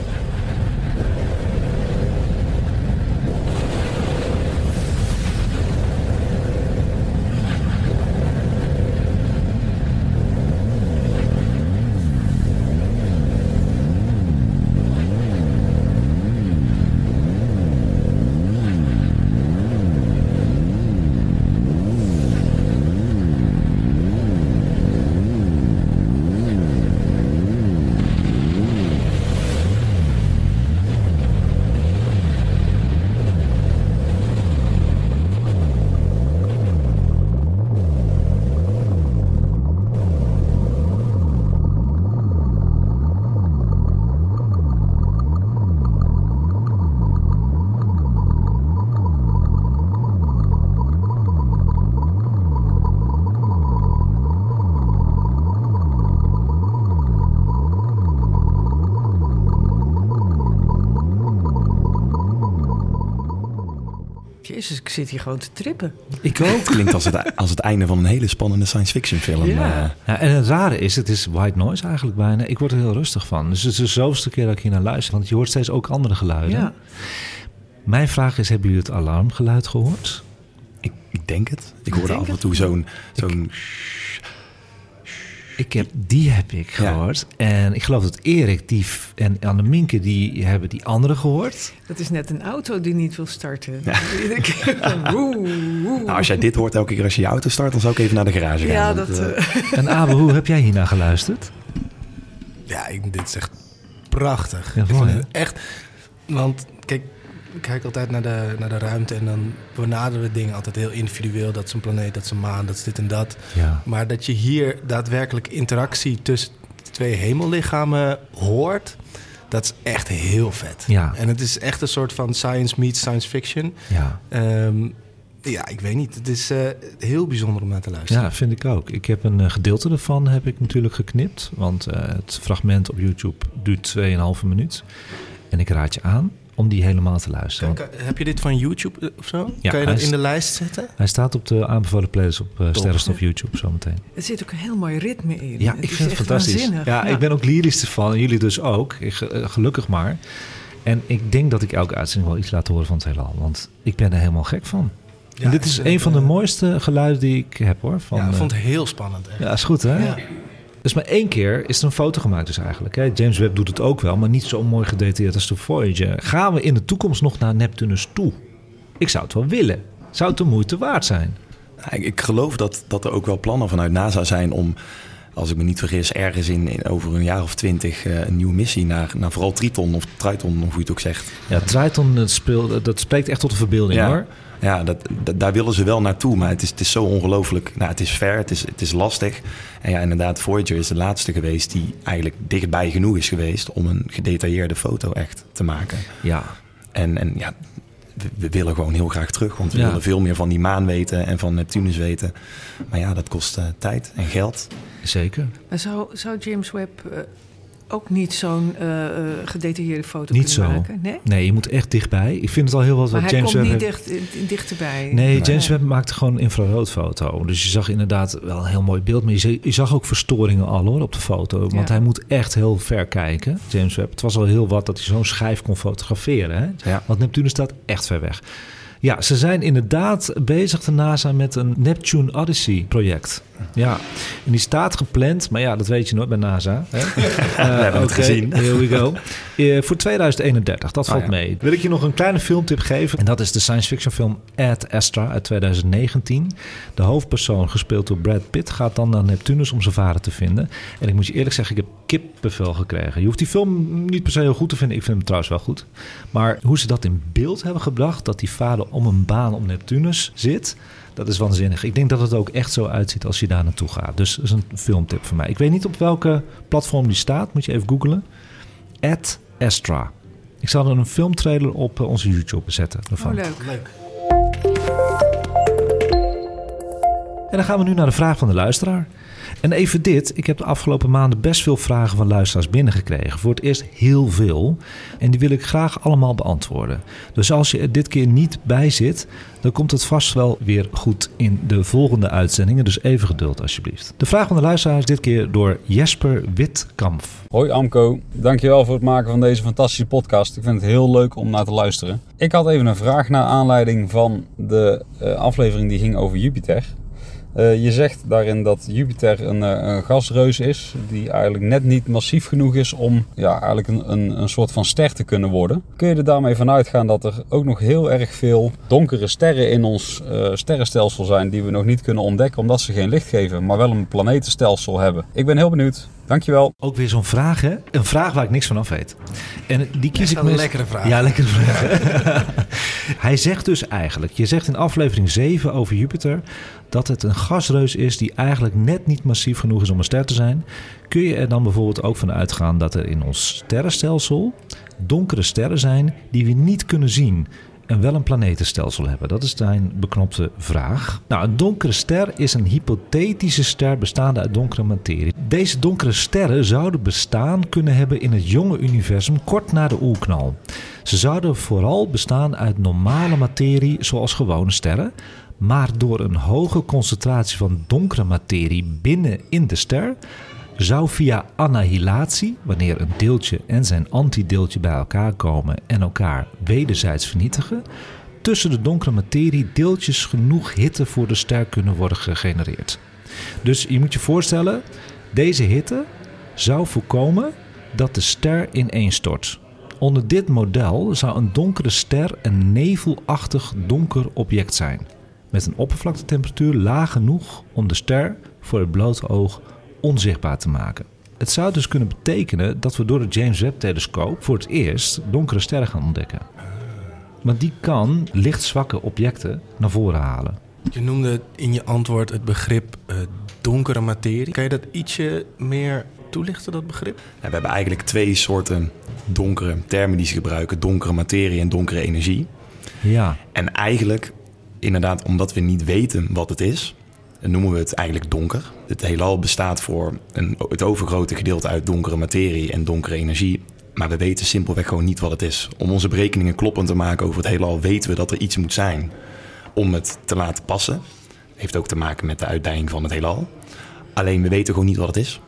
Jezus, ik zit hier gewoon te trippen. Ik ook. Het klinkt als het, als het einde van een hele spannende science fiction film. Ja. eh. Ja, en het rare is, het is white noise eigenlijk bijna. Ik word er heel rustig van. Dus het is de zoveelste keer dat ik hier naar luister. Want je hoort steeds ook andere geluiden. Ja. Mijn vraag is, hebben jullie het alarmgeluid gehoord? ik, ik denk het. Ik hoorde denk af en toe zo'n... zo'n Ik heb, die heb ik Ja. gehoord. En ik geloof dat Erik die en Anneminke die hebben die andere gehoord. Dat is net een auto die niet wil starten. Woe, woe. nou, als jij dit hoort elke keer als je je auto start... dan zou ik even naar de garage gaan. ja, dat... eh, eh, En Abe, hoe heb jij hiernaar geluisterd? Ja, ik, dit is echt prachtig. Ja, ik mooi, vind hè? het echt... Want, kijk, kijk altijd naar de, naar de ruimte en dan benaderen we dingen altijd heel individueel. Dat is een planeet, dat is een maan, dat is dit en dat. Ja. Maar dat je hier daadwerkelijk interactie tussen twee hemellichamen hoort, dat is echt heel vet. Ja. En het is echt een soort van science meets science fiction. Ja. Ehm, ja, ik weet niet. Het is eh, heel bijzonder om naar te luisteren. Ja, vind ik ook. Ik heb een eh, gedeelte ervan heb ik natuurlijk geknipt. Want eh, het fragment op YouTube duurt 2,5 minuut. En ik raad je aan om die helemaal te luisteren. Kijk, heb je dit van YouTube eh, of zo? Ja, kan je dat is- in de lijst zetten? Hij staat op de aanbevolen playlist op uh, Sterrenstof YouTube zometeen. Er zit ook een heel mooi ritme in. Ja, Het ik vind het fantastisch. waanzinnig. Ja, ik ben ook lyrisch ervan. En jullie dus ook. Ik, eh, gelukkig maar. En ik denk dat ik elke uitzending wel iets laat horen van het heelal. Want ik ben er helemaal gek van. Ja, en dit is een van de eh, mooiste geluiden die ik heb hoor. Van, ja, ik eh, vond het heel spannend. Echt. Ja, is goed hè? Ja. Dus maar één keer is er een foto gemaakt dus eigenlijk. Hè? James Webb doet het ook wel, maar niet zo mooi gedetailleerd als de Voyager. Gaan we in de toekomst nog naar Neptunus toe? Ik zou het wel willen. Zou het de moeite waard zijn? Ja, ik, geloof dat, dat er ook wel plannen vanuit NASA zijn om, als ik me niet vergis, ergens in, in over een jaar of twintig eh, een nieuwe missie naar, naar vooral Triton of Triton, of hoe je het ook zegt. Ja, Triton dat, speelt, dat spreekt echt tot de verbeelding Ja. hoor. Ja, dat, dat- daar willen ze wel naartoe, maar het is, het is zo ongelooflijk. Nou, het is ver, het is, het is lastig. En ja, inderdaad, Voyager is de laatste geweest die eigenlijk dichtbij genoeg is geweest om een gedetailleerde foto echt te maken. Ja, En, en ja, we, we willen gewoon heel graag terug, want we Ja. willen veel meer van die maan weten en van Neptunus weten. Maar ja, dat kost eh, tijd en geld. zeker. Maar zou, zou James Webb eh, ook niet zo'n eh, eh, gedetailleerde foto Niet kunnen zo. maken? Nee? Nee, je moet echt dichtbij. Ik vind het al heel wat Maar wat hij James komt Webb niet heeft- dicht, dichterbij. Nee, James Webb maakte gewoon een infraroodfoto. Dus je zag inderdaad wel een heel mooi beeld. Maar je zag, je zag ook verstoringen al hoor op de foto. Want Ja. hij moet echt heel ver kijken, James Webb. Het was al heel wat dat hij zo'n schijf kon fotograferen. Hè? Ja. Want Neptunus staat echt ver weg. Ja, ze zijn inderdaad bezig, de NASA, met een Neptune Odyssey project. Ja, en die staat gepland, maar ja, dat weet je nooit bij NASA. Hè? we hebben het gezien. Here we go. Eh, voor 2031, dat valt Ah, ja. mee. Wil ik je nog een kleine filmtip geven? En dat is de science fiction film Ad Astra uit 2019. De hoofdpersoon, gespeeld door Brad Pitt, gaat dan naar Neptunus om zijn vader te vinden. En ik moet je eerlijk zeggen, ik heb kippenvel gekregen. Je hoeft die film niet per se heel goed te vinden. Ik vind hem trouwens wel goed. Maar hoe ze dat in beeld hebben gebracht, dat die vader om een baan om Neptunus zit... Dat is waanzinnig. Ik denk dat het ook echt zo uitziet als je daar naartoe gaat. Dus dat is een filmtip van mij. Ik weet niet op welke platform die staat. Moet je even googlen. Ad Astra. Ik zal er een filmtrailer op eh, onze YouTube zetten. Ervan. Oh, leuk. Leuk. En dan gaan we nu naar de vraag van de luisteraar. En even dit. Ik heb de afgelopen maanden best veel vragen van luisteraars binnengekregen. Voor het eerst heel veel. En die wil ik graag allemaal beantwoorden. Dus als je er dit keer niet bij zit, dan komt het vast wel weer goed in de volgende uitzendingen. Dus even geduld alsjeblieft. De vraag van de luisteraar is dit keer door Jesper Witkamp. Hoi Amco, dankjewel voor het maken van deze fantastische podcast. Ik vind het heel leuk om naar te luisteren. Ik had even een vraag naar aanleiding van de eh, aflevering die ging over Jupiter. Eh, je zegt daarin dat Jupiter een, eh, een gasreus is die eigenlijk net niet massief genoeg is om ja, eigenlijk een, een, een soort van ster te kunnen worden. Kun je er daarmee van uitgaan dat er ook nog heel erg veel donkere sterren in ons eh, sterrenstelsel zijn die we nog niet kunnen ontdekken omdat ze geen licht geven, maar wel een planetenstelsel hebben? Ik ben heel benieuwd. Dankjewel. Ook weer zo'n vraag, hè? Een vraag waar ik niks van af weet. En die kies ik een lekkere vraag. Ja, lekkere vraag. Hij zegt dus eigenlijk, je zegt in aflevering 7 over Jupiter dat het een gasreus is die eigenlijk net niet massief genoeg is om een ster te zijn. Kun je er dan bijvoorbeeld ook van uitgaan dat er in ons sterrenstelsel donkere sterren zijn die we niet kunnen zien en wel een planetenstelsel hebben? Dat is zijn beknopte vraag. Nou, een donkere ster is een hypothetische ster bestaande uit donkere materie. Deze donkere sterren zouden bestaan kunnen hebben in het jonge universum kort na de oerknal. Ze zouden vooral bestaan uit normale materie zoals gewone sterren, maar door een hoge concentratie van donkere materie binnen in de ster zou via annihilatie, wanneer een deeltje en zijn antideeltje bij elkaar komen en elkaar wederzijds vernietigen, tussen de donkere materie deeltjes genoeg hitte voor de ster kunnen worden gegenereerd. Dus je moet je voorstellen, deze hitte zou voorkomen dat de ster ineenstort. Onder dit model zou een donkere ster een nevelachtig donker object zijn, met een oppervlaktetemperatuur laag genoeg om de ster voor het blote oog onzichtbaar te maken. Het zou dus kunnen betekenen dat we door het James Webb-telescoop voor het eerst donkere sterren gaan ontdekken. Want die kan lichtzwakke objecten naar voren halen. Je noemde in je antwoord het begrip uh, donkere materie. Kan je dat ietsje meer toelichten, dat begrip? we hebben eigenlijk twee soorten donkere termen die ze gebruiken: donkere materie en donkere energie. Ja. En eigenlijk, inderdaad, omdat we niet weten wat het is, noemen we het eigenlijk donker. Het heelal bestaat voor een, het overgrote gedeelte uit donkere materie en donkere energie. Maar we weten simpelweg gewoon niet wat het is. Om onze berekeningen kloppend te maken over het heelal, weten we dat er iets moet zijn om het te laten passen. Heeft ook te maken met de uitdijing van het heelal. Alleen we weten gewoon niet wat het is.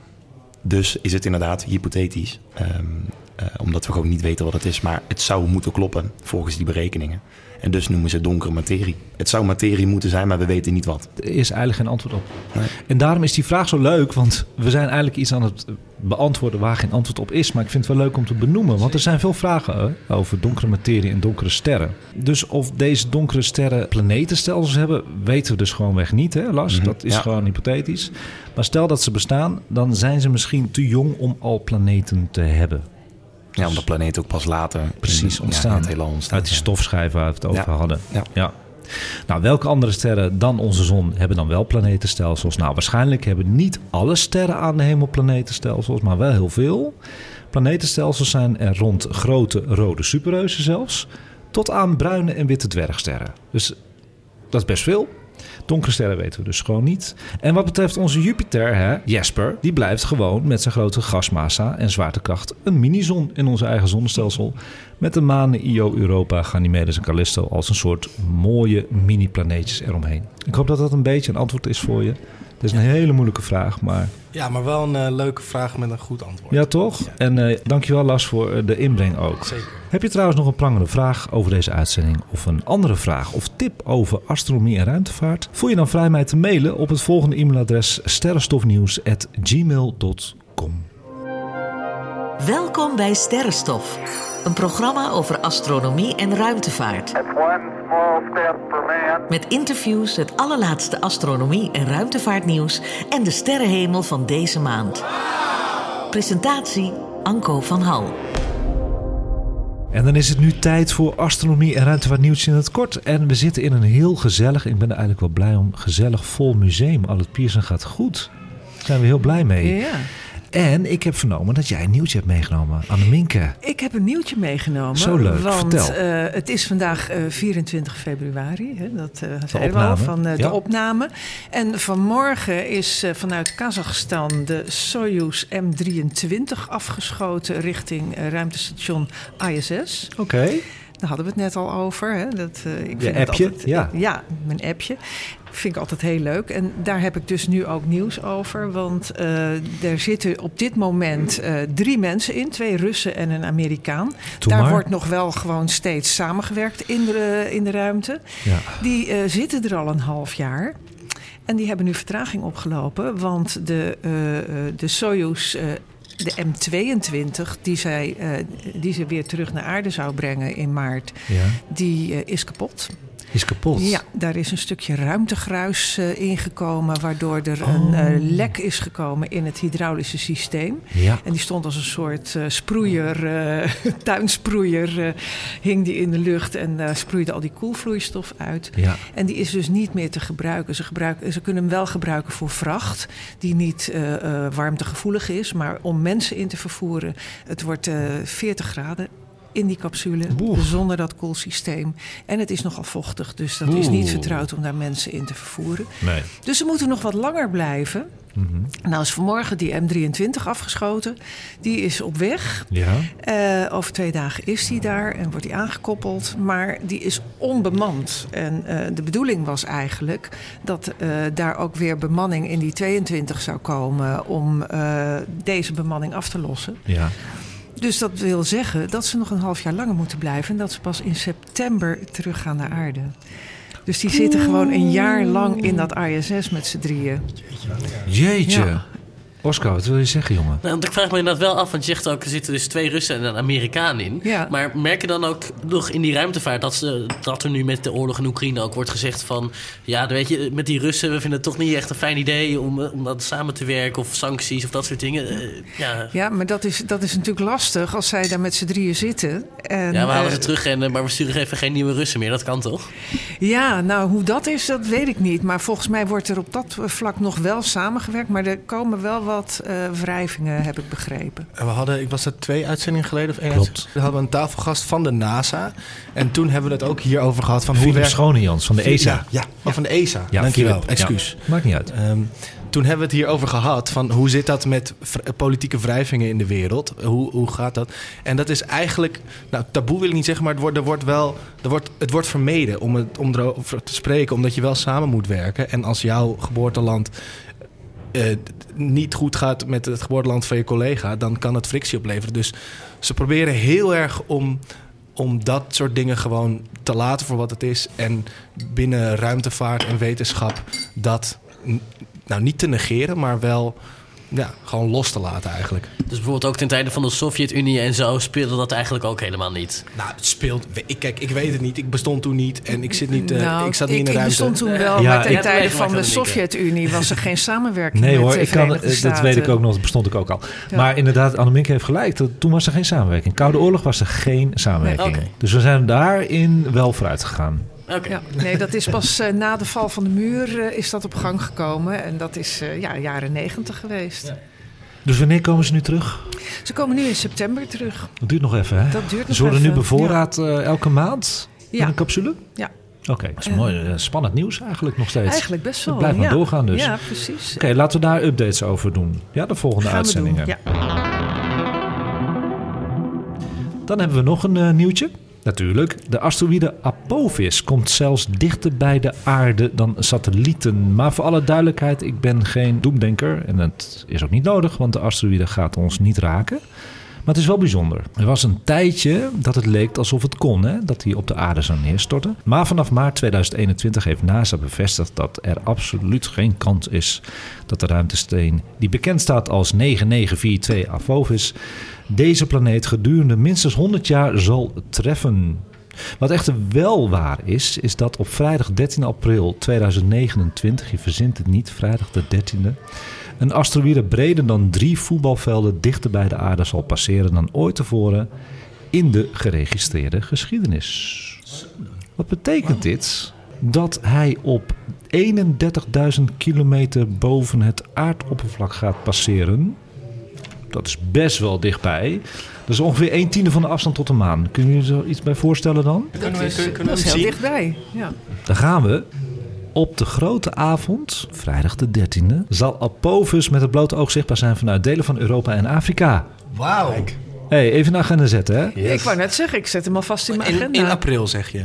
Dus is het inderdaad hypothetisch. Um, uh, omdat we gewoon niet weten wat het is. Maar het zou moeten kloppen volgens die berekeningen. En dus noemen ze donkere materie. Het zou materie moeten zijn, maar we weten niet wat. Er is eigenlijk geen antwoord op. Nee. En daarom is die vraag zo leuk, want we zijn eigenlijk iets aan het beantwoorden waar geen antwoord op is. Maar ik vind het wel leuk om te benoemen, want er zijn veel vragen over donkere materie en donkere sterren. Dus of deze donkere sterren planetenstelsels hebben, weten we dus gewoonweg niet, hè Lars? Mhm, Dat is ja. gewoon hypothetisch. Maar stel dat ze bestaan, dan zijn ze misschien te jong om al planeten te hebben. Ja, omdat planeten ook pas later Precies ontstaan. Ja, heelal ontstaan. Uit die stofschijven waar we het over Ja. hadden. Ja. ja. Nou, welke andere sterren dan onze zon hebben dan wel planetenstelsels? Nou, waarschijnlijk hebben niet alle sterren aan de hemel planetenstelsels, maar wel heel veel. Planetenstelsels zijn er rond grote rode superreuzen zelfs, tot aan bruine en witte dwergsterren. Dus dat is best veel. Donkere sterren weten we dus gewoon niet. En wat betreft onze Jupiter, hè, Jasper, die blijft gewoon met zijn grote gasmassa en zwaartekracht een minizon in ons eigen zonnestelsel. Met de manen Io, Europa, Ganymedes en Callisto als een soort mooie mini-planeetjes eromheen. Ik hoop dat dat een beetje een antwoord is voor je. Het is een hele moeilijke vraag, maar Ja, maar wel een eh, leuke vraag met een goed antwoord. ja toch? En eh, dankjewel Lars voor eh, de inbreng ook. Zeker. Heb je trouwens nog een prangende vraag over deze uitzending of een andere vraag of tip over astronomie en ruimtevaart? Voel je dan vrij mij te mailen op het volgende e-mailadres sterrenstofnieuws@gmail.com. Welkom bij Sterrenstof, een programma over astronomie en ruimtevaart. Met interviews, het allerlaatste astronomie en ruimtevaartnieuws en de sterrenhemel van deze maand. Presentatie Anko van Hal. En dan is het nu tijd voor astronomie en ruimtevaartnieuws in het kort. En we zitten in een heel gezellig, ik ben er eigenlijk wel blij om, gezellig vol museum. Al het Pierson gaat goed. Daar zijn we heel blij mee. Ja. En ik heb vernomen dat jij een nieuwtje hebt meegenomen. Anneminke. Ik heb een nieuwtje meegenomen. Zo leuk, Want vertel. eh, het is vandaag eh, 24 februari. Hè, dat uh, zeiden we al, van eh, ja. de opname. En vanmorgen is eh, vanuit Kazachstan de Soyuz M23 afgeschoten richting eh, ruimtestation ISS. Oké. Daar hadden we het net al over. Hè? Dat, eh, ik vind het appje, altijd- ja. ja, mijn appje. Vind ik altijd heel leuk. En daar heb ik dus nu ook nieuws over. Want eh, er zitten op dit moment eh, drie mensen in. Twee Russen en een Amerikaan. Daar maar. wordt nog wel gewoon steeds samengewerkt in de, in de ruimte. Ja. Die eh, zitten er al een half jaar. En die hebben nu vertraging opgelopen. Want de, eh, eh, de Soyuz... de M22, die, zij, eh, die ze weer terug naar aarde zou brengen in maart, Ja. die eh, is kapot. Is kapot. Ja, daar is een stukje ruimtegruis eh, ingekomen, waardoor er Oh. een eh, lek is gekomen in het hydraulische systeem. Ja. En die stond als een soort eh, sproeier, tuinsproeier, hing die in de lucht en sproeide al die koelvloeistof uit. Ja. En die is dus niet meer te gebruiken. Ze, gebruiken. ze kunnen hem wel gebruiken voor vracht, die niet warmtegevoelig is, maar om mensen in te vervoeren. Het wordt eh 40 graden in die capsule, zonder dat koelsysteem. En het is nogal vochtig, dus dat is niet vertrouwd om daar mensen in te vervoeren. Nee. Dus ze moeten nog wat langer blijven. Mhm. Nou is vanmorgen die M23 afgeschoten. Die is op weg. Ja. Eh, over twee dagen is die daar en wordt die aangekoppeld. Maar die is onbemand. En eh, de bedoeling was eigenlijk dat eh, daar ook weer bemanning in die 22 zou komen... om deze bemanning af te lossen. Ja. Dus dat wil zeggen dat ze nog een half jaar langer moeten blijven... en dat ze pas in september teruggaan naar aarde. Dus die zitten gewoon een jaar lang in dat ISS met z'n drieën. Jeetje. Ja. Oscar, wat wil je zeggen, jongen? Nou, want ik vraag me inderdaad wel af, want je zegt ook, er zitten dus twee Russen en een Amerikaan in. Ja. Maar merk je dan ook nog in die ruimtevaart dat, ze, dat er nu met de oorlog in Oekraïne ook wordt gezegd van... Ja, weet je, met die Russen, we vinden het toch niet echt een fijn idee om, eh, om dat samen te werken of sancties of dat soort dingen. Eh, ja. Ja, maar dat is, dat is natuurlijk lastig als zij daar met z'n drieën zitten. En, ja, we halen ze eh, terug, en, maar we sturen even geen nieuwe Russen meer. Dat kan toch? Ja, nou hoe dat is, dat weet ik niet. Maar volgens mij wordt er op dat vlak nog wel samengewerkt. Maar er komen wel wat eh, wrijvingen, heb ik begrepen. En we hadden, ik was het twee uitzendingen geleden of één Klopt. We hadden een tafelgast van de NASA. En toen hebben we het ook hierover gehad van hoe Philip werkt... Schonejans van de ESA. Ja, ja, oh, van de ESA. Ja, Dankjewel, Philip, excuus. ja. Maakt niet uit. Ehm, toen hebben we het hierover gehad van hoe zit dat met politieke wrijvingen in de wereld? Hoe, hoe gaat dat? En dat is eigenlijk, nou taboe wil ik niet zeggen, maar het wordt, er wordt wel, er wordt, het wordt vermeden om, het, om erover te spreken, omdat je wel samen moet werken. En als jouw geboorteland eh, niet goed gaat met het geboorteland van je collega, dan kan het frictie opleveren. Dus ze proberen heel erg om, om dat soort dingen gewoon te laten voor wat het is. En binnen ruimtevaart en wetenschap dat nou, niet te negeren, maar wel ja, gewoon los te laten eigenlijk. Dus bijvoorbeeld ook ten tijde van de Sovjet-Unie en zo speelde dat eigenlijk ook helemaal niet. Nou, het speelt. Ik, kijk, ik weet het niet. Ik bestond toen niet en ik zit niet. eh, nou, ik zat niet in de ik ruimte. bestond toen wel, Ja, maar ik- ten tijde van de. Sovjet-Unie was er geen samenwerking Nee met hoor, ik kan, Verenigde dat weet ik ook nog. Dat bestond ik ook al. Ja. Maar inderdaad, Annemieke heeft gelijk. dat- Toen was er geen samenwerking. Koude Oorlog was er geen samenwerking. Nee. Dus we zijn daarin wel vooruit gegaan. Oké. Ja, nee, dat is pas eh, na de val van de muur eh, is dat op gang gekomen. En dat is eh, ja, jaren negentig geweest. Dus wanneer komen ze nu terug? Ze komen nu in september terug. Dat duurt nog even, hè? Dat duurt nog Ze worden nu bevoorraad eh, elke maand in Ja. een capsule? Ja. Oké, dat is mooi. Spannend nieuws eigenlijk nog steeds. Eigenlijk best wel. Het blijft maar ja. doorgaan dus. Ja, precies. Oké, laten we daar updates over doen. Ja, de volgende Gaan we doen. uitzendingen. Ja. Dan hebben we nog een nieuwtje. Natuurlijk, de asteroïde Apophis komt zelfs dichter bij de aarde dan satellieten. Maar voor alle duidelijkheid, ik ben geen doemdenker. En het is ook niet nodig, want de asteroïde gaat ons niet raken. Maar het is wel bijzonder. Er was een tijdje dat het leek alsof het kon, hè? dat hij op de aarde zou neerstorten. Maar vanaf maart 2021 heeft NASA bevestigd dat er absoluut geen kans is dat de ruimtesteen, die bekend staat als 9942 Apophis, deze planeet gedurende minstens 100 jaar zal treffen. Wat echter wel waar is, is dat op vrijdag 13 april 2029, je verzint het niet, vrijdag de 13e, een asteroïde breder dan drie voetbalvelden dichter bij de aarde zal passeren dan ooit tevoren in de geregistreerde geschiedenis. Wat betekent dit? Dat hij op 31.000 kilometer boven het aardoppervlak gaat passeren. Dat is best wel dichtbij. Dat is ongeveer een tiende van de afstand tot de maan. Kun je je zo iets bij voorstellen dan? Dat is heel dichtbij. Ja. Dan gaan we. Op de grote avond, vrijdag de 13e, zal Apophis met het blote oog zichtbaar zijn vanuit delen van Europa en Afrika. Wauw. hey, even een agenda zetten, hè? Ik wou net zeggen, ik zet hem alvast in mijn In, agenda. in april zeg je.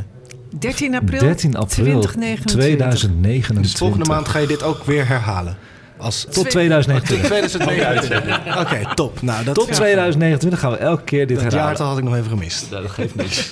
13 april, 13 april 2029. 2029. Dus volgende maand ga je dit ook weer herhalen. Als Tot tot 2029. 2029. Oké, top. Nou, dat, Tot 2029 gaan we elke keer dit dat herhalen. jaartal had ik nog even gemist. Dat geeft niks.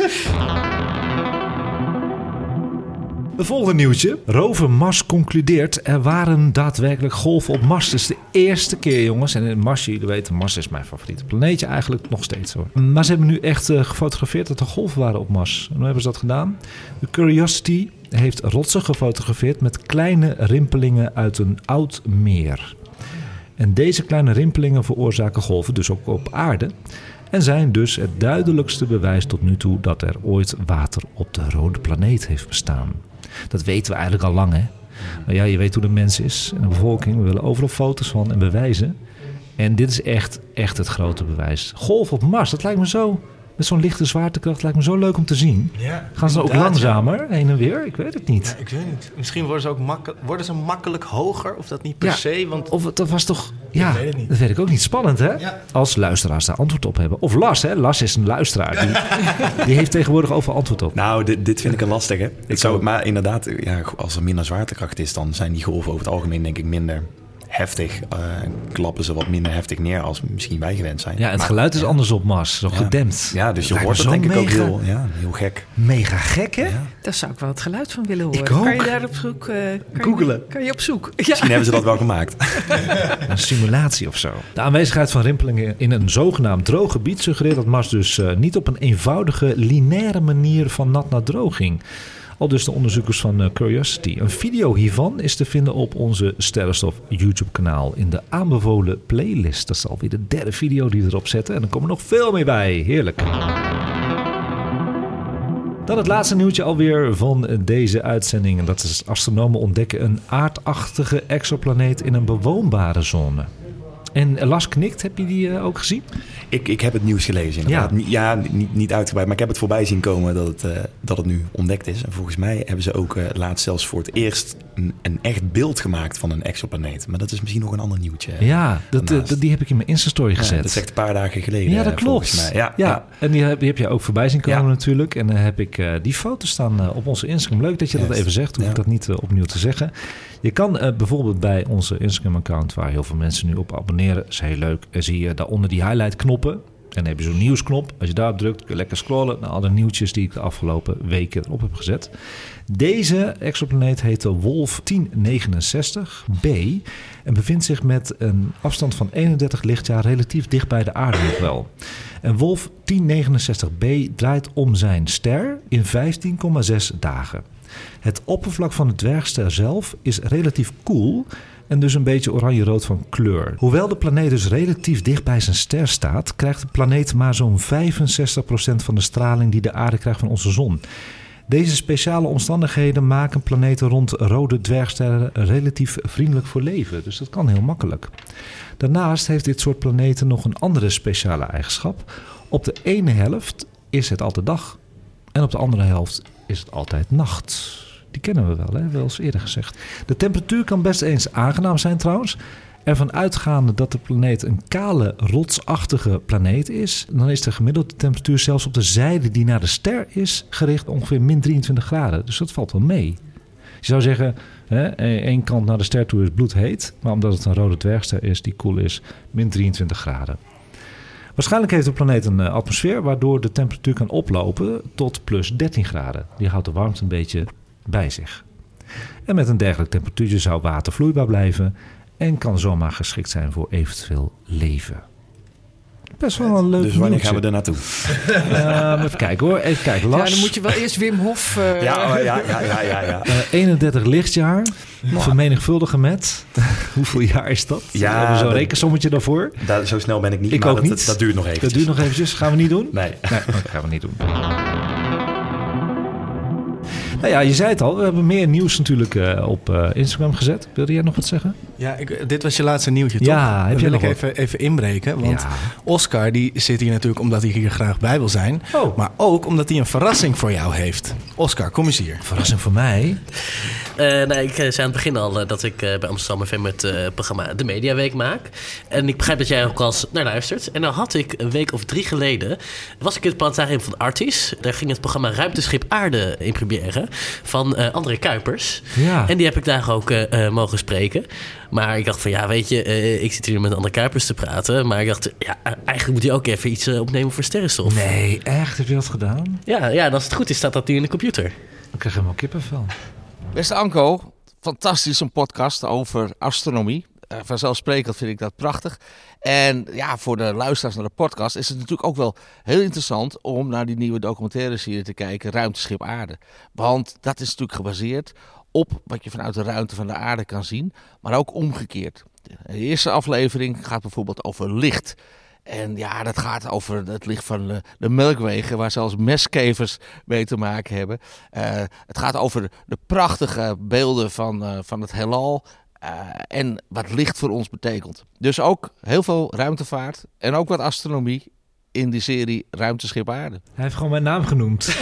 Het volgende nieuwtje. Rover Mars concludeert er waren daadwerkelijk golven op Mars. Is de eerste keer, jongens. En in Mars, jullie weten, Mars is mijn favoriete planeetje eigenlijk nog steeds hoor. Maar ze hebben nu echt eh, gefotografeerd dat er golven waren op Mars. En hoe hebben ze dat gedaan? De Curiosity heeft rotsen gefotografeerd met kleine rimpelingen uit een oud meer. En deze kleine rimpelingen veroorzaken golven, dus ook op aarde. En zijn dus het duidelijkste bewijs tot nu toe dat er ooit water op de rode planeet heeft bestaan. Dat weten we eigenlijk al lang, hè? Maar ja, je weet hoe de mens is en de bevolking. We willen overal foto's van en bewijzen. En dit is echt, echt het grote bewijs. Golf op Mars, dat lijkt me zo... Met zo'n lichte zwaartekracht lijkt me zo leuk om te zien. Ja, Gaan ze ook ja. langzamer heen en weer? Ik weet het niet. Ja, ik weet niet. Misschien worden ze ook makkel- worden ze makkelijk hoger, of dat niet per Ja. se. Want Of het- dat was toch... Ja, weet het niet. dat weet ik ook niet. Spannend, hè? Ja. Als luisteraars daar antwoord op hebben. Of Las, hè? Las is een luisteraar. Die, die heeft tegenwoordig overal antwoord op. Nou, dit, dit vind ik een lastige. Ik zou, maar inderdaad, ja, als er minder zwaartekracht is, dan zijn die golven over het algemeen denk ik minder heftig. eh, klappen ze wat minder heftig neer als misschien wij gewend zijn. Ja, en het Maar- geluid is anders op Mars, zo Ja. gedempt. Ja, dus je Lijkt hoort het denk ik ook heel, ja, heel gek. Mega gek, hè? Ja. Daar zou ik wel het geluid van willen horen. Ik ook. Kan je daar op zoek... eh, kan Googelen. Je, kan je op zoek? Ja. Misschien hebben ze dat wel gemaakt. Een simulatie of zo. De aanwezigheid van rimpelingen in een zogenaamd droog gebied suggereert dat Mars dus eh, niet op een eenvoudige, lineaire manier van nat naar droog ging. Al dus de onderzoekers van eh, Curiosity. Een video hiervan is te vinden op onze Sterrenstof YouTube-kanaal in de aanbevolen playlist. Dat is alweer de derde video die we erop zetten. En er komen nog veel meer bij. Heerlijk. Dan het laatste nieuwtje alweer van deze uitzending. En dat is astronomen ontdekken een aardachtige exoplaneet in een bewoonbare zone. En Las knikt, heb je die eh, ook gezien? Ik, ik heb het nieuws gelezen. inderdaad. Ja. Niet- ja niet, niet uitgebreid, maar ik heb het voorbij zien komen dat het, eh, dat het nu ontdekt is. En volgens mij hebben ze ook eh, laatst zelfs voor het eerst een, een echt beeld gemaakt van een exoplaneet. Maar dat is misschien nog een ander nieuwtje. Ja, dat, die heb ik in mijn Insta-story Ja, gezet. dat is echt een paar dagen geleden. Ja, dat klopt. Ja, ja, en die heb, die heb je ook voorbij zien komen natuurlijk. En dan heb ik die foto's staan op onze Instagram. Leuk dat je dat even zegt. Hoef ik dat niet opnieuw te zeggen. Je kan eh, bijvoorbeeld bij onze Instagram-account, waar heel veel mensen nu op abonneren, is heel leuk. En zie je daaronder die highlight-knoppen. En dan heb je zo'n nieuwsknop. Als je daarop drukt, kun je lekker scrollen naar alle nieuwtjes die ik de afgelopen weken erop heb gezet. Deze exoplaneet heet de Wolf 1069b en bevindt zich met een afstand van 31 lichtjaar relatief dicht bij de aarde nog wel. En Wolf 1069b draait om zijn ster in 15,6 dagen. Het oppervlak van de dwergster zelf is relatief koel en dus een beetje oranje-rood van kleur. Hoewel de planeet dus relatief dicht bij zijn ster staat, krijgt de planeet maar zo'n 65% van de straling die de aarde krijgt van onze zon. Deze speciale omstandigheden maken planeten rond rode dwergsterren relatief vriendelijk voor leven. Dus dat kan heel makkelijk. Daarnaast heeft dit soort planeten nog een andere speciale eigenschap. Op de ene helft is het altijd dag en op de andere helft is het altijd nacht. Die kennen we wel, hè? wel eens eerder gezegd. De temperatuur kan best eens aangenaam zijn trouwens. Ervan uitgaande dat de planeet een kale, rotsachtige planeet is, dan is de gemiddelde temperatuur zelfs op de zijde die naar de ster is gericht ongeveer min 23 graden. Dus dat valt wel mee. Je zou zeggen, hè, één kant naar de ster toe is bloedheet, maar omdat het een rode dwergster is die koel is, min 23 graden. Waarschijnlijk heeft de planeet een eh, atmosfeer waardoor de temperatuur kan oplopen tot plus 13 graden. Die houdt de warmte een beetje bij zich. En met een dergelijk temperatuurtje zou water vloeibaar blijven en kan zomaar geschikt zijn voor eventueel leven. Best wel een leuk Dus wanneer nieuwtje. gaan we er naartoe? Ehm, even kijken hoor. Even kijken. Ja, dan moet je wel eerst Wim Hof... eh, Ja, oh, ja, ja, ja, ja. ja. eh, 31 lichtjaar. Vermenigvuldigen met. Hoeveel jaar is dat? Ja, we hebben zo'n dat- rekensommetje daarvoor. Daar, zo snel ben ik niet. Ik maar ook dat, niet. Dat, dat duurt nog even. Dat duurt nog eventjes. Gaan we niet doen? Nee. Nee, dat gaan we niet doen. Nou ja, je zei het al. We hebben meer nieuws natuurlijk eh, op eh, Instagram gezet. Wilde jij nog wat zeggen? Ja, ik, dit was je laatste nieuwtje, toch? Ja, heb je wil ik even, even inbreken. Want Ja. Oscar die zit hier natuurlijk omdat hij hier graag bij wil zijn. Oh. Maar ook omdat hij een verrassing voor jou heeft. Oscar, kom eens hier. Verrassing voor mij. Eh, nee, ik eh, zei aan het begin al eh, dat ik eh, bij Amsterdam FM het eh, programma De Mediaweek maak. En ik begrijp dat jij ook al eens naar luistert. En dan had ik een week of drie geleden... was ik in het planetarium van Artis. Daar ging het programma Ruimteschip Aarde in première. Van eh André Kuipers. Ja. En die heb ik daar ook mogen spreken. Maar ik dacht van, ja, weet je... eh, ik zit hier met André Kuipers te praten. Maar ik dacht, ja, eigenlijk moet hij ook even iets eh, opnemen voor Sterrenstof. Nee, echt? Heb je dat gedaan? Ja, ja, en als het goed is, staat dat nu in de computer. Ik krijg helemaal kippenvel. Beste Anko, fantastisch een podcast over astronomie. Eh, vanzelfsprekend vind ik dat prachtig. En ja, voor de luisteraars naar de podcast is het natuurlijk ook wel heel interessant om naar die nieuwe documentaire serie te kijken, Ruimteschip Aarde. Want dat is natuurlijk gebaseerd op wat je vanuit de ruimte van de aarde kan zien, maar ook omgekeerd. De eerste aflevering gaat bijvoorbeeld over licht. En ja, dat gaat over het licht van de, de melkwegen, waar zelfs meskevers mee te maken hebben. Eh, het gaat over de prachtige beelden van, eh, van het heelal. eh, en wat licht voor ons betekent. Dus ook heel veel ruimtevaart en ook wat astronomie in die serie Ruimteschip Aarde. Hij heeft gewoon mijn naam genoemd.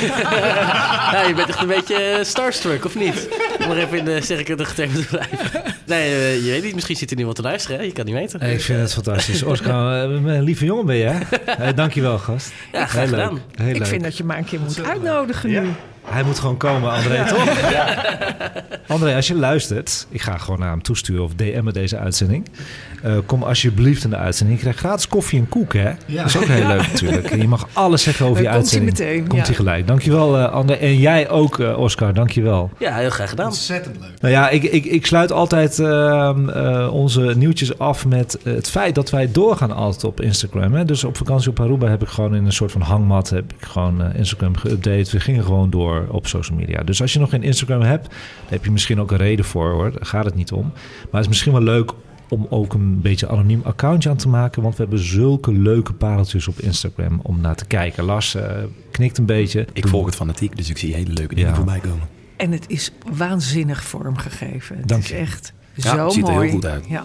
Ja, je bent echt een beetje starstruck, of niet? Om nog even in de sterke termen te blijven. Nee, eh, je weet niet. Misschien zit er nu wat te luisteren. Hè? Je kan niet weten. Ik vind het fantastisch. Oscar, eh, een lieve jongen ben je, hè? Eh, dankjewel, gast. Ja, graag Heel leuk. Heel Ik leuk. vind dat je maar een keer moet uitnodigen nu. Hij moet gewoon komen, André, toch? André, als je luistert, ik ga gewoon naar hem toesturen of DM'en deze uitzending. Eh, kom alsjeblieft in de uitzending. Je krijgt gratis koffie en koek, hè? Dat is ook heel leuk natuurlijk. En je mag alles zeggen over je Dan komt hij uitzending. meteen, Komt ja. hij gelijk. Dankjewel, eh André. En jij ook, eh, Oscar. Dankjewel. Ja, heel graag gedaan. Ontzettend leuk. Nou ja, ik, ik, ik sluit altijd ehm, eh, onze nieuwtjes af met het feit dat wij doorgaan altijd op Instagram. Hè? Dus op vakantie op Aruba heb ik gewoon in een soort van hangmat heb ik gewoon Instagram geüpdate. We gingen gewoon door op social media. Dus als je nog geen Instagram hebt, daar heb je misschien ook een reden voor hoor. Daar gaat het niet om. Maar het is misschien wel leuk om ook een beetje anoniem accountje aan te maken. Want we hebben zulke leuke pareltjes op Instagram om naar te kijken. Lars eh, knikt een beetje. Ik volg het fanatiek, dus ik zie hele leuke dingen Ja. voorbij komen. En het is waanzinnig vormgegeven. Het Dank is je. echt Ja, zo het ziet er heel mooi. goed uit. Ja.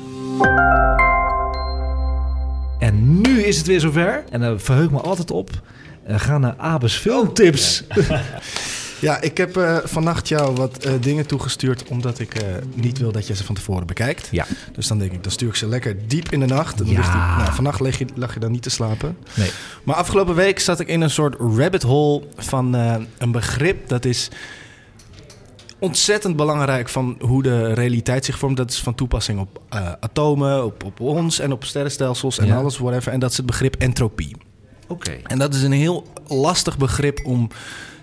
En nu is het weer zover. En daar verheug ik me altijd op. We gaan naar Abes filmtips. Ja, ik heb eh, vannacht jou wat eh, dingen toegestuurd... omdat ik eh, niet wil dat je ze van tevoren bekijkt. Ja. Dus dan denk ik, dan stuur ik ze lekker diep in de nacht. Dan Ja. ligt die- nou, vannacht leg je, lag je dan niet te slapen. Nee. Maar afgelopen week zat ik in een soort rabbit hole van een begrip... dat is ontzettend belangrijk van hoe de realiteit zich vormt. Dat is van toepassing op atomen, op, op ons en op sterrenstelsels en Ja. alles, whatever. En dat is het begrip entropie. Oké. En dat is een heel lastig begrip om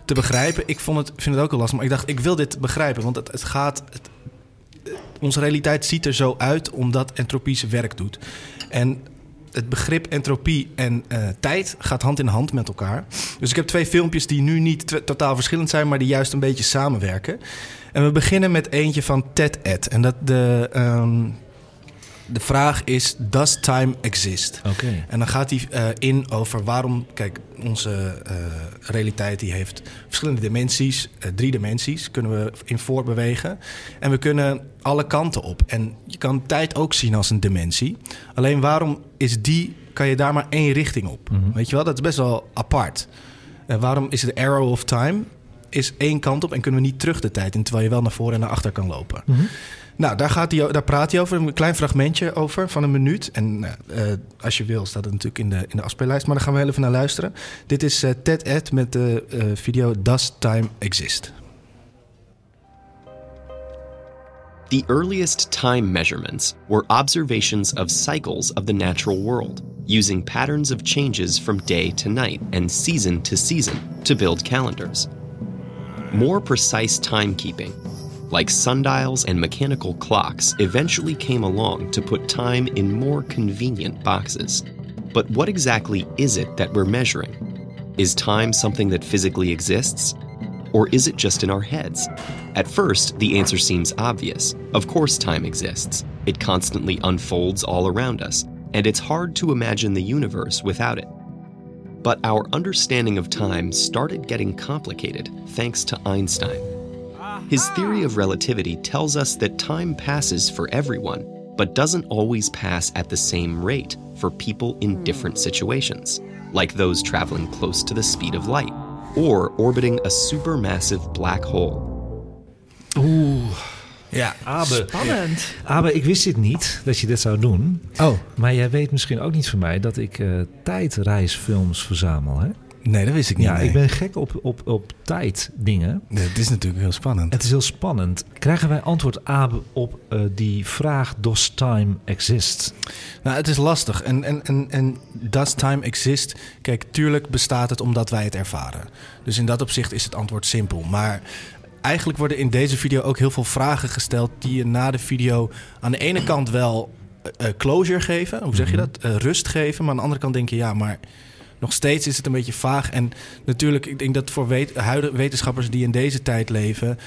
te begrijpen. Ik vond het, vind het ook heel lastig, maar ik dacht, ik wil dit begrijpen. Want het, het gaat. Het, onze realiteit ziet er zo uit omdat entropie zijn werk doet. En het begrip entropie en eh, tijd gaat hand in hand met elkaar. Dus ik heb twee filmpjes die nu niet totaal verschillend zijn, maar die juist een beetje samenwerken. En we beginnen met eentje van Ted Ed. En dat de, ehm, de vraag is: Does time exist? Oké. En dan gaat hij eh, in over waarom, kijk, onze eh, realiteit die heeft verschillende dimensies, eh, drie dimensies, kunnen we in voortbewegen. En we kunnen alle kanten op. En je kan tijd ook zien als een dimensie. Alleen waarom is die, kan je daar maar één richting op? Weet je wel, dat is best wel apart. En waarom is het arrow of time? Is één kant op en kunnen we niet terug de tijd in, terwijl je wel naar voren en naar achter kan lopen. Nou, daar, gaat daar praat hij over, een klein fragmentje over van een minuut. En eh, eh, als je wil, staat het natuurlijk in de, in de afspeellijst. Maar daar gaan we even naar luisteren. Dit is eh, Ted Ed met de video Does Time Exist? The earliest time measurements were observations of cycles of the natural world, using patterns of changes from day to night and season to season to build calendars. More precise timekeeping, like sundials and mechanical clocks, eventually came along to put time in more convenient boxes. But what exactly is it that we're measuring? Is time something that physically exists? Or is it just in our heads? At first, the answer seems obvious. Of course, time exists. It constantly unfolds all around us, and it's hard to imagine the universe without it. But our understanding of time started getting complicated thanks to Einstein. His theory of relativity tells us that time passes for everyone, but doesn't always pass at the same rate for people in different situations, like those traveling close to the speed of light or orbiting a supermassive black hole. Ja, Abe. Spannend. Abe, ik wist dit niet, dat je dit zou doen. Oh, Maar jij weet misschien ook niet van mij dat ik eh, tijdreisfilms verzamel, hè? Nee, dat wist ik niet. Ja, nee. ik ben gek op, op, op tijddingen. Nee, het is natuurlijk heel spannend. Het is heel spannend. Krijgen wij antwoord, Abe, op eh, die vraag... Does time exist? Nou, het is lastig. En, en, en, en does time exist? Kijk, tuurlijk bestaat het omdat wij het ervaren. Dus in dat opzicht is het antwoord simpel. Maar eigenlijk worden in deze video ook heel veel vragen gesteld... die je na de video aan de ene kant wel eh, eh, closure geven. Hoe zeg je dat? Eh, rust geven. Maar aan de andere kant denk je, ja, maar... Nog steeds is het een beetje vaag. En natuurlijk, ik denk dat voor wet- huidige wetenschappers die in deze tijd leven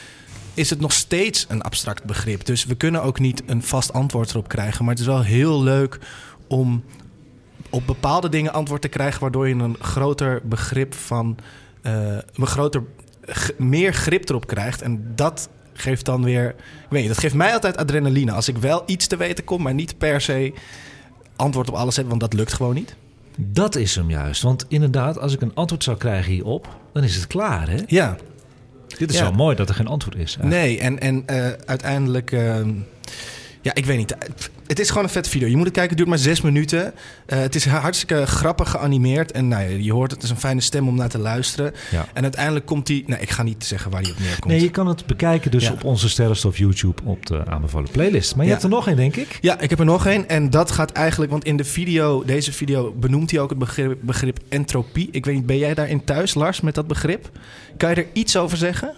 is het nog steeds een abstract begrip. Dus we kunnen ook niet een vast antwoord erop krijgen. Maar het is wel heel leuk om op bepaalde dingen antwoord te krijgen, waardoor je een groter begrip van eh, een groter meer grip erop krijgt. En dat geeft dan weer, ik weet dat geeft mij altijd adrenaline. Als ik wel iets te weten kom, maar niet per se antwoord op alles heb, want dat lukt gewoon niet. Dat is hem juist. Want inderdaad, als ik een antwoord zou krijgen hierop... dan is het klaar, hè? Ja, Dit is Ja. wel mooi dat er geen antwoord is. eigenlijk. Nee, en, en eh, uiteindelijk. ehm, Ja, ik weet niet. Het is gewoon een vet video. Je moet het kijken, het duurt maar zes minuten. Eh, het is hartstikke grappig geanimeerd. En nou, ja, je hoort, het is een fijne stem om naar te luisteren. Ja. En uiteindelijk komt hij... Nou, ik ga niet zeggen waar hij op neerkomt. Nee, je kan het bekijken dus Ja. op onze Sterrenstof YouTube op de aanbevolen playlist. Maar je Ja. hebt er nog één, denk ik. Ja, ik heb er nog één. En dat gaat eigenlijk... Want in de video, deze video, benoemt hij ook het begrip, begrip entropie. Ik weet niet, ben jij daarin thuis, Lars, met dat begrip? Kan je er iets over zeggen?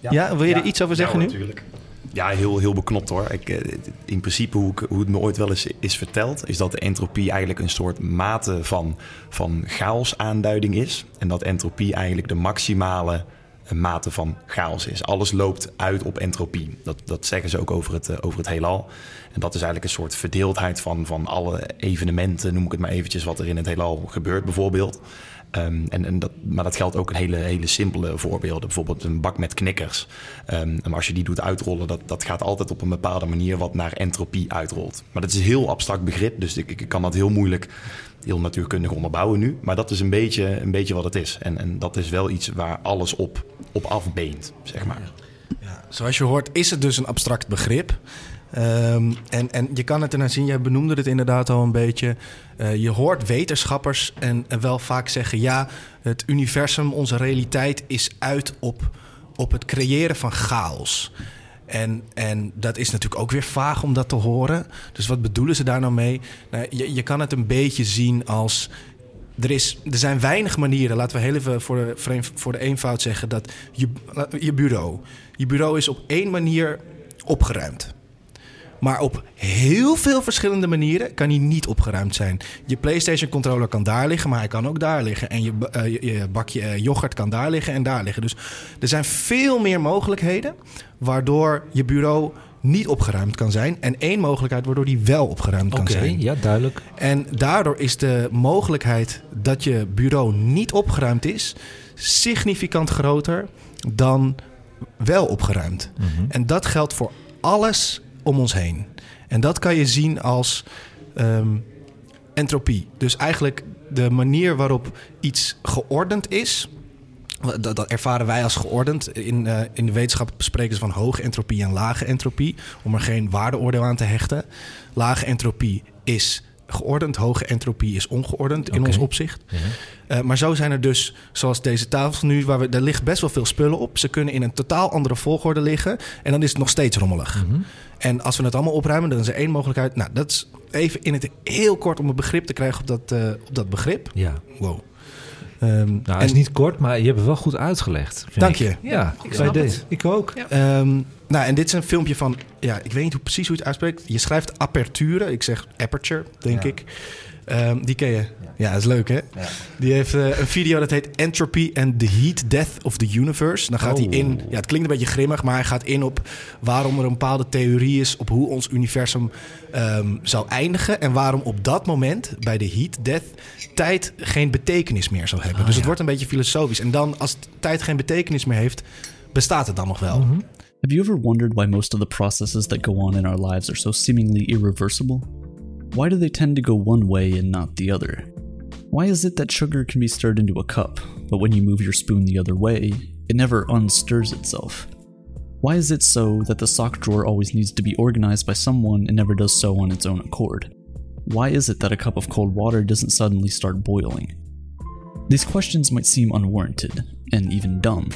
Ja, wil je er iets over zeggen nu? Natuurlijk. Ja, heel, heel beknopt hoor. Ik, eh, in principe, hoe, ik, hoe het me ooit wel eens is verteld, is dat de entropie eigenlijk een soort mate van, van chaos aanduiding is. En dat entropie eigenlijk de maximale eh, mate van chaos is. Alles loopt uit op entropie. Dat, dat zeggen ze ook over het, eh, over het heelal. En dat is eigenlijk een soort verdeeldheid van, van alle evenementen, noem ik het maar eventjes, wat er in het heelal gebeurt bijvoorbeeld. Ehm, en, en dat, maar dat geldt ook in hele, hele simpele voorbeelden. Bijvoorbeeld een bak met knikkers. Ehm, als je die doet uitrollen, dat, dat gaat altijd op een bepaalde manier wat naar entropie uitrolt. Maar dat is een heel abstract begrip, dus ik, ik kan dat heel moeilijk, heel natuurkundig onderbouwen nu. Maar dat is een beetje, een beetje wat het is. En, en dat is wel iets waar alles op, op afbeent, zeg maar. Zoals je hoort is het dus een abstract begrip. Ehm, en, en je kan het ernaar zien, jij benoemde het inderdaad al een beetje. Eh, je hoort wetenschappers en, wel vaak zeggen: ja, het universum, onze realiteit is uit op, op het creëren van chaos. En, en dat is natuurlijk ook weer vaag om dat te horen. Dus wat bedoelen ze daar nou mee? Nou, je, je kan het een beetje zien als. Er, is, er zijn weinig manieren, laten we heel even voor de, voor de eenvoud zeggen, dat je, je bureau. Je bureau is op één manier opgeruimd. Maar op heel veel verschillende manieren kan hij niet opgeruimd zijn. Je PlayStation controller kan daar liggen, maar hij kan ook daar liggen. En je, eh, je, je bakje eh, yoghurt kan daar liggen en daar liggen. Dus er zijn veel meer mogelijkheden waardoor je bureau niet opgeruimd kan zijn. En één mogelijkheid waardoor die wel opgeruimd kan Oké, zijn. ja, duidelijk. En daardoor is de mogelijkheid dat je bureau niet opgeruimd is significant groter dan wel opgeruimd. En dat geldt voor alles om ons heen. En dat kan je zien als ehm, entropie. Dus eigenlijk de manier waarop iets geordend is. Dat, dat ervaren wij als geordend. In, eh, in de wetenschap spreken ze van hoge entropie en lage entropie. Om er geen waardeoordeel aan te hechten. Lage entropie is geordend, hoge entropie is ongeordend in ons opzicht. Eh, maar zo zijn er dus, zoals deze tafel nu, waar we, daar ligt best wel veel spullen op. Ze kunnen in een totaal andere volgorde liggen en dan is het nog steeds rommelig. En als we het allemaal opruimen, dan is er één mogelijkheid. Nou, dat is even in het heel kort om een begrip te krijgen op dat, eh, op dat begrip. Ja. Wow. Ehm, Nou, het is niet kort, maar je hebt het wel goed uitgelegd. vind Dank ik. je. Ja, ik snap deze. het. Ik ook. Ehm, nou, en dit is een filmpje van, ja, ik weet niet hoe, precies hoe je het uitspreekt. Je schrijft aperture, ik zeg aperture, denk ik. Ehm, die ken je. Ja, dat is leuk, hè? Die heeft eh, een video dat heet Entropy and the Heat Death of the Universe. Dan gaat hij Oh. in, ja, het klinkt een beetje grimmig, maar hij gaat in op waarom er een bepaalde theorie is op hoe ons universum ehm, zou eindigen. En waarom op dat moment, bij de Heat Death, tijd geen betekenis meer zou hebben. dus het wordt een beetje filosofisch. En dan, als tijd geen betekenis meer heeft, bestaat het dan nog wel. Have you ever wondered why most of the processes that go on in our lives are so seemingly irreversible? Why do they tend to go one way and not the other? Why is it that sugar can be stirred into a cup, but when you move your spoon the other way, it never unstirs itself? Why is it so that the sock drawer always needs to be organized by someone and never does so on its own accord? Why is it that a cup of cold water doesn't suddenly start boiling? These questions might seem unwarranted, and even dumb.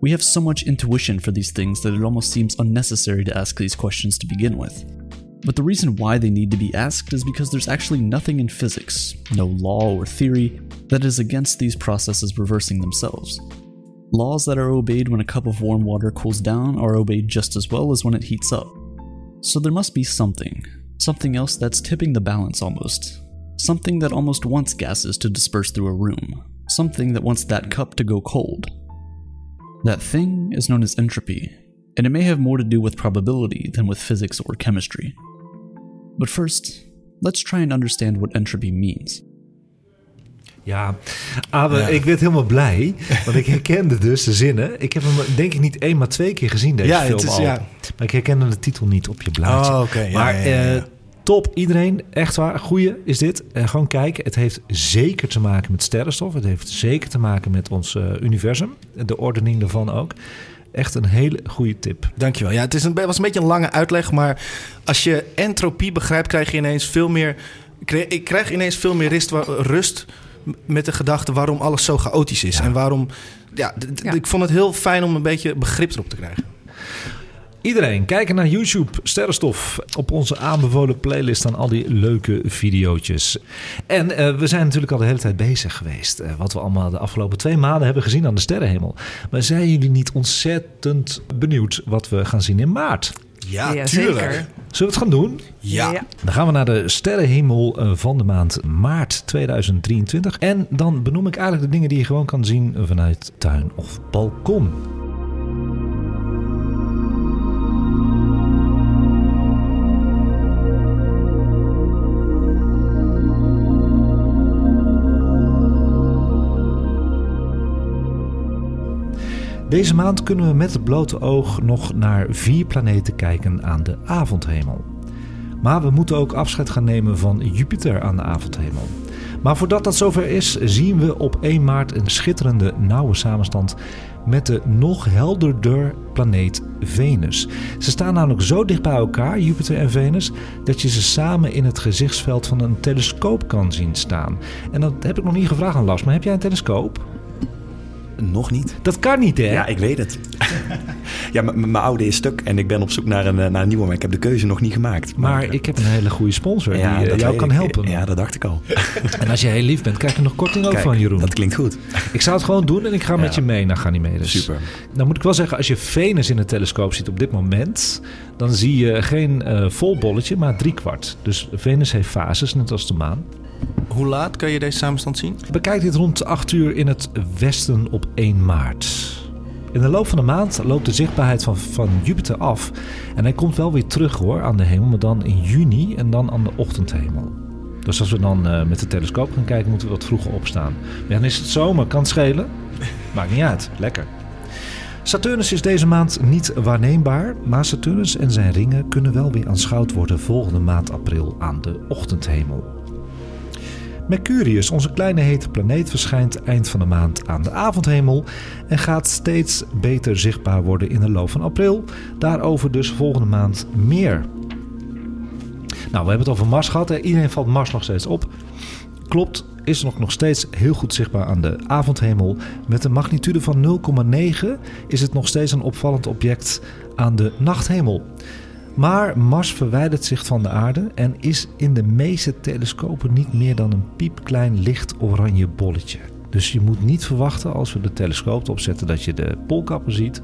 We have so much intuition for these things that it almost seems unnecessary to ask these questions to begin with. But the reason why they need to be asked is because there's actually nothing in physics, no law or theory, that is against these processes reversing themselves. Laws that are obeyed when a cup of warm water cools down are obeyed just as well as when it heats up. So there must be something, something else that's tipping the balance almost. Something that almost wants gases to disperse through a room. Something that wants that cup to go cold. That thing is known as entropy, and it may have more to do with probability than with physics or chemistry. But first, let's try and understand what entropy means. Ja, Abe, Ja. ik werd helemaal blij. Want ik herkende dus de zinnen. Ik heb hem denk ik niet één, maar twee keer gezien deze Ja, film het is- al. ja. Maar ik herkende de titel niet op je blaadje. Oh, maar ja, ja, ja. eh, top, iedereen. Echt waar, goeie is dit. Eh, gewoon kijken. Het heeft zeker te maken met sterrenstof. Het heeft zeker te maken met ons eh, universum. De ordening daarvan ook. Echt een hele goede tip. Dankjewel. Ja, het is een, was een beetje een lange uitleg, maar als je entropie begrijpt, krijg je ineens veel meer. Ik krijg ineens veel meer rust, rust met de gedachte waarom alles zo chaotisch is. En waarom. Ja, ja, ik vond het heel fijn om een beetje begrip erop te krijgen. Iedereen, kijken naar YouTube Sterrenstof. Op onze aanbevolen playlist staan al die leuke video's. En uh, we zijn natuurlijk al de hele tijd bezig geweest. Uh, wat we allemaal de afgelopen twee maanden hebben gezien aan de sterrenhemel. Maar zijn jullie niet ontzettend benieuwd wat we gaan zien in maart? Ja, ja tuurlijk. Zeker. Zullen we het gaan doen? Ja. ja. Dan gaan we naar de sterrenhemel eh, van de maand maart 2023. En dan benoem ik eigenlijk de dingen die je gewoon kan zien vanuit tuin of balkon. Deze maand kunnen we met het blote oog nog naar vier planeten kijken aan de avondhemel. Maar we moeten ook afscheid gaan nemen van Jupiter aan de avondhemel. Maar voordat dat zover is, zien we op 1 maart een schitterende nauwe samenstand met de nog helderder planeet Venus. Ze staan namelijk zo dicht bij elkaar, Jupiter en Venus, dat je ze samen in het gezichtsveld van een telescoop kan zien staan. En dat heb ik nog niet gevraagd aan Lars, maar heb jij een telescoop? Nog niet. Dat kan niet, hè? Ja, ik weet het. ja, mijn oude is stuk en ik ben op zoek naar een, eh, naar een nieuwe, maar ik heb de keuze nog niet gemaakt. Maar, maar ik heb een hele goede sponsor die eh, jou kan helpen. Ja, dat dacht ik al. en als je heel lief bent, krijg je nog korting ook van Jeroen. Dat klinkt goed. Ik zou het gewoon doen en ik ga met je mee naar Ganymedes. Super. Dan moet ik wel zeggen, als je Venus in de telescoop ziet op dit moment, dan zie je geen uh, vol bolletje, maar driekwart. Dus Venus heeft fases, net als de maan. Hoe laat kan je deze samenstand zien? Bekijk dit rond 8 uur in het westen op 1 maart. In de loop van de maand loopt de zichtbaarheid van, van Jupiter af. En hij komt wel weer terug hoor aan de hemel, maar dan in juni en dan aan de ochtendhemel. Dus als we dan uh, met de telescoop gaan kijken, moeten we wat vroeger opstaan. Ja, dan is het zomer, kan het schelen. Maakt niet uit, lekker. Saturnus is deze maand niet waarneembaar, maar Saturnus en zijn ringen kunnen wel weer aanschouwd worden volgende maand april aan de ochtendhemel. Mercurius, onze kleine hete planeet, verschijnt eind van de maand aan de avondhemel en gaat steeds beter zichtbaar worden in de loop van april. Daarover dus volgende maand meer. Nou, we hebben het over Mars gehad. Hè? Iedereen valt Mars nog steeds op. Klopt, is nog, nog steeds heel goed zichtbaar aan de avondhemel. Met een magnitude van 0,9 is het nog steeds een opvallend object aan de nachthemel. Maar Mars verwijdert zich van de aarde en is in de meeste telescopen niet meer dan een piepklein licht oranje bolletje. Dus je moet niet verwachten als we de telescoop opzetten dat je de poolkappen ziet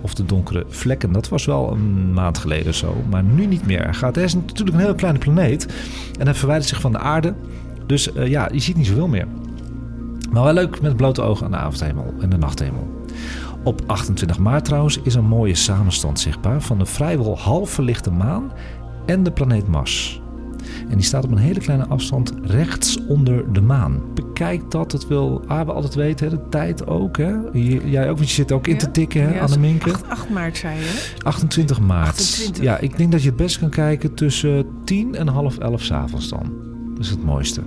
of de donkere vlekken. Dat was wel een maand geleden zo, maar nu niet meer. Hij, gaat, is natuurlijk een hele kleine planeet en hij verwijdert zich van de aarde. Dus uh, ja, je ziet niet zoveel meer. Maar wel leuk met blote ogen aan de avondhemel en de nachthemel. Op 28 maart trouwens is een mooie samenstand zichtbaar van de vrijwel half verlichte maan en de planeet Mars. En die staat op een hele kleine afstand rechts onder de maan. Bekijk dat, het wil Abe altijd weten, de tijd ook. Hè? Jij ook, want je zit ook in te tikken, hè, ja, Anne Minke. 8, 8, maart zei je? 28 maart. 28. Ja, ik denk dat je het best kan kijken tussen 10 en half 11 s'avonds dan. Dat is het mooiste.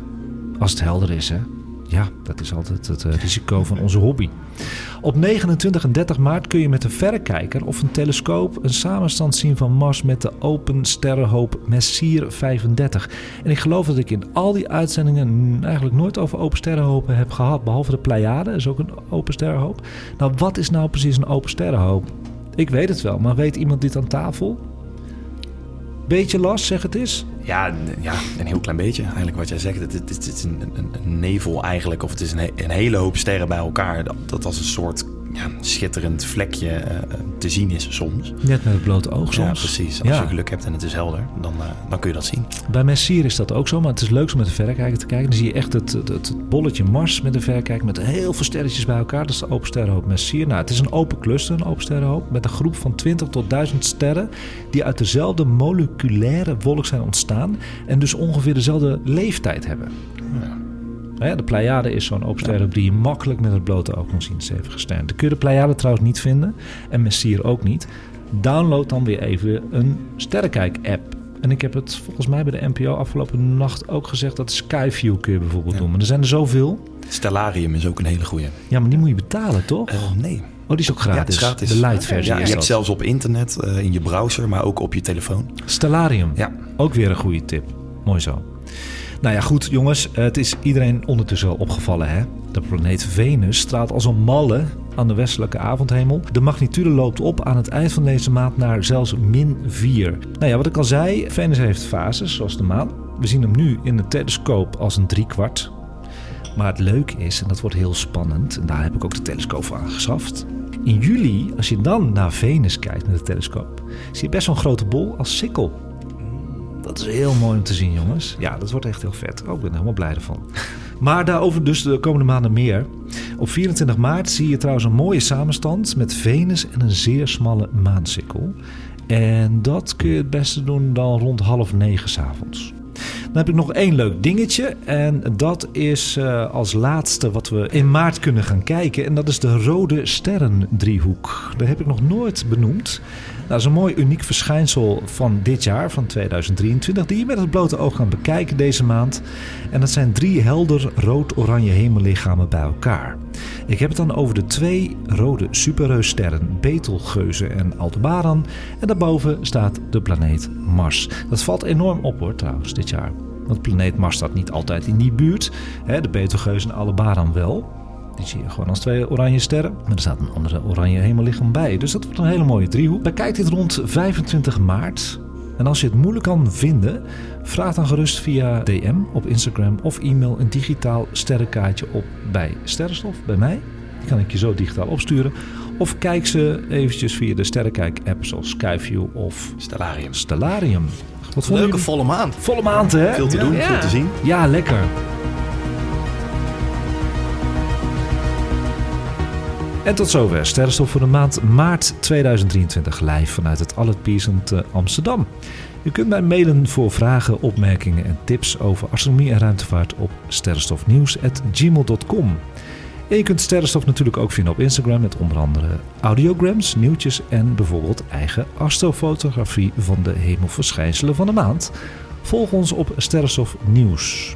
Als het helder is, hè. Ja, dat is altijd het uh, risico van onze hobby. Op 29 en 30 maart kun je met een verrekijker of een telescoop een samenstand zien van Mars met de open sterrenhoop Messier 35. En ik geloof dat ik in al die uitzendingen eigenlijk nooit over open sterrenhopen heb gehad, behalve de Pleiade, is ook een open sterrenhoop. Nou, wat is nou precies een open sterrenhoop? Ik weet het wel, maar weet iemand dit aan tafel? Beetje last, zeg het eens. Ja, ja, een heel klein beetje. Eigenlijk wat jij zegt. Het, het, het is een, een, nevel eigenlijk. Of het is een, een hele hoop sterren bij elkaar. Dat, dat als een soort ja, schitterend vlekje uh, te zien is soms. Net met het blote oog soms. Ja, precies. Als je geluk hebt en het is helder, dan, uh, dan kun je dat zien. Bij Messier is dat ook zo, maar het is leuk om met de verrekijker te kijken. Dan zie je echt het, het, het bolletje Mars met de verrekijker met heel veel sterretjes bij elkaar. Dat is de open sterrenhoop Messier. Nou, het is een open cluster, een open sterrenhoop, met een groep van 20 tot 1000 sterren die uit dezelfde moleculaire wolk zijn ontstaan en dus ongeveer dezelfde leeftijd hebben. Ja. De Pleiade is zo'n open die je makkelijk met het blote oog kan zien. Zeven gesternd. Dan kun je de Pleiade trouwens niet vinden. En Messier ook niet. Download dan weer even een sterrenkijk-app. En ik heb het volgens mij bij de NPO afgelopen nacht ook gezegd... dat Skyview kun je bijvoorbeeld doen. Maar er zijn er zoveel. Stellarium is ook een hele goede. Ja, maar die moet je betalen, toch? Uh, nee. Oh, die is ook Ja, gratis. is gratis. De light versie Ja, je is hebt zelfs op internet, eh, in je browser, maar ook op je telefoon. Stellarium. Ja. Ook weer een goede tip. Mooi zo. Nou ja, goed jongens. Het is iedereen ondertussen wel opgevallen hè. De planeet Venus straalt als een malle aan de westelijke avondhemel. De magnitude loopt op aan het eind van deze maand naar zelfs min 4. Nou ja, wat ik al zei, Venus heeft fases zoals de maan. We zien hem nu in de telescoop als een driekwart. Maar het leuke is, en dat wordt heel spannend, en daar heb ik ook de telescoop voor aangeschaft. In juli, als je dan naar Venus kijkt met de telescoop, zie je best wel een grote bol als sikkel. Dat is heel mooi om te zien, jongens. Ja, dat wordt echt heel vet. Oh, ik ben er helemaal blij ervan. Maar daarover dus de komende maanden meer. Op 24 maart zie je trouwens een mooie samenstand met Venus en een zeer smalle maansikkel. En dat kun je het beste doen dan rond half negen s'avonds. Dan heb ik nog één leuk dingetje. En dat is eh, als laatste wat we in maart kunnen gaan kijken. En dat is de rode sterrendriehoek. Dat heb ik nog nooit benoemd. Nou, dat is een mooi uniek verschijnsel van dit jaar, van 2023, die je met het blote oog kan bekijken deze maand. En dat zijn drie helder rood-oranje hemellichamen bij elkaar. Ik heb het dan over de twee rode superreussterren Betelgeuze en Aldebaran. En daarboven staat de planeet Mars. Dat valt enorm op hoor trouwens dit jaar. Want planeet Mars staat niet altijd in die buurt. De Betelgeuze en Aldebaran wel. Die zie je gewoon als twee oranje sterren. Maar er staat een andere oranje hemellichaam bij. Dus dat wordt een hele mooie driehoek. Bekijk dit rond 25 maart. En als je het moeilijk kan vinden, vraag dan gerust via DM op Instagram of e-mail een digitaal sterrenkaartje op bij Sterrenstof, bij mij. Die kan ik je zo digitaal opsturen. Of kijk ze eventjes via de Sterrenkijk-app zoals Skyview of Stellarium. Stellarium. Wat Leuke volle maand. Volle maand, hè? Veel te doen, Ja. veel te zien. Ja, lekker. En tot zover Sterrenstof voor de maand maart 2023 live vanuit het Allet Piercent eh, Amsterdam. U kunt mij mailen voor vragen, opmerkingen en tips over astronomie en ruimtevaart op sterrenstofnieuws.gmail.com. En je kunt Sterrenstof natuurlijk ook vinden op Instagram met onder andere audiograms, nieuwtjes en bijvoorbeeld eigen astrofotografie van de hemelverschijnselen van de maand. Volg ons op Sterrenstof Nieuws.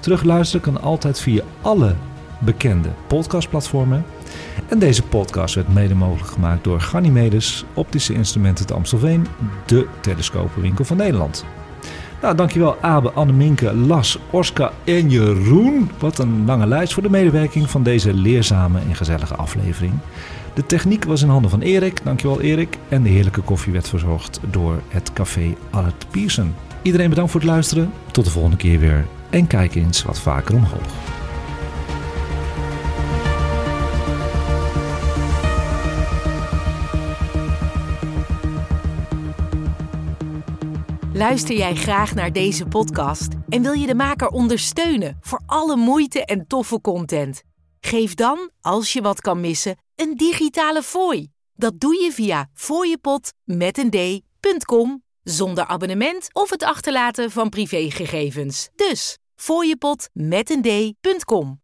Terugluisteren kan altijd via alle bekende podcastplatformen. En deze podcast werd mede mogelijk gemaakt door Ganymedes, Optische Instrumenten te Amstelveen, de telescopenwinkel van Nederland. Nou, dankjewel Abe, Anneminke, Las, Oscar en Jeroen. Wat een lange lijst voor de medewerking van deze leerzame en gezellige aflevering. De techniek was in handen van Erik, dankjewel Erik. En de heerlijke koffie werd verzorgd door het café Allert Pierson. Iedereen bedankt voor het luisteren. Tot de volgende keer weer. En kijk eens wat vaker omhoog. Luister jij graag naar deze podcast en wil je de maker ondersteunen voor alle moeite en toffe content? Geef dan, als je wat kan missen, een digitale fooi. Dat doe je via d.com zonder abonnement of het achterlaten van privégegevens. Dus d.com.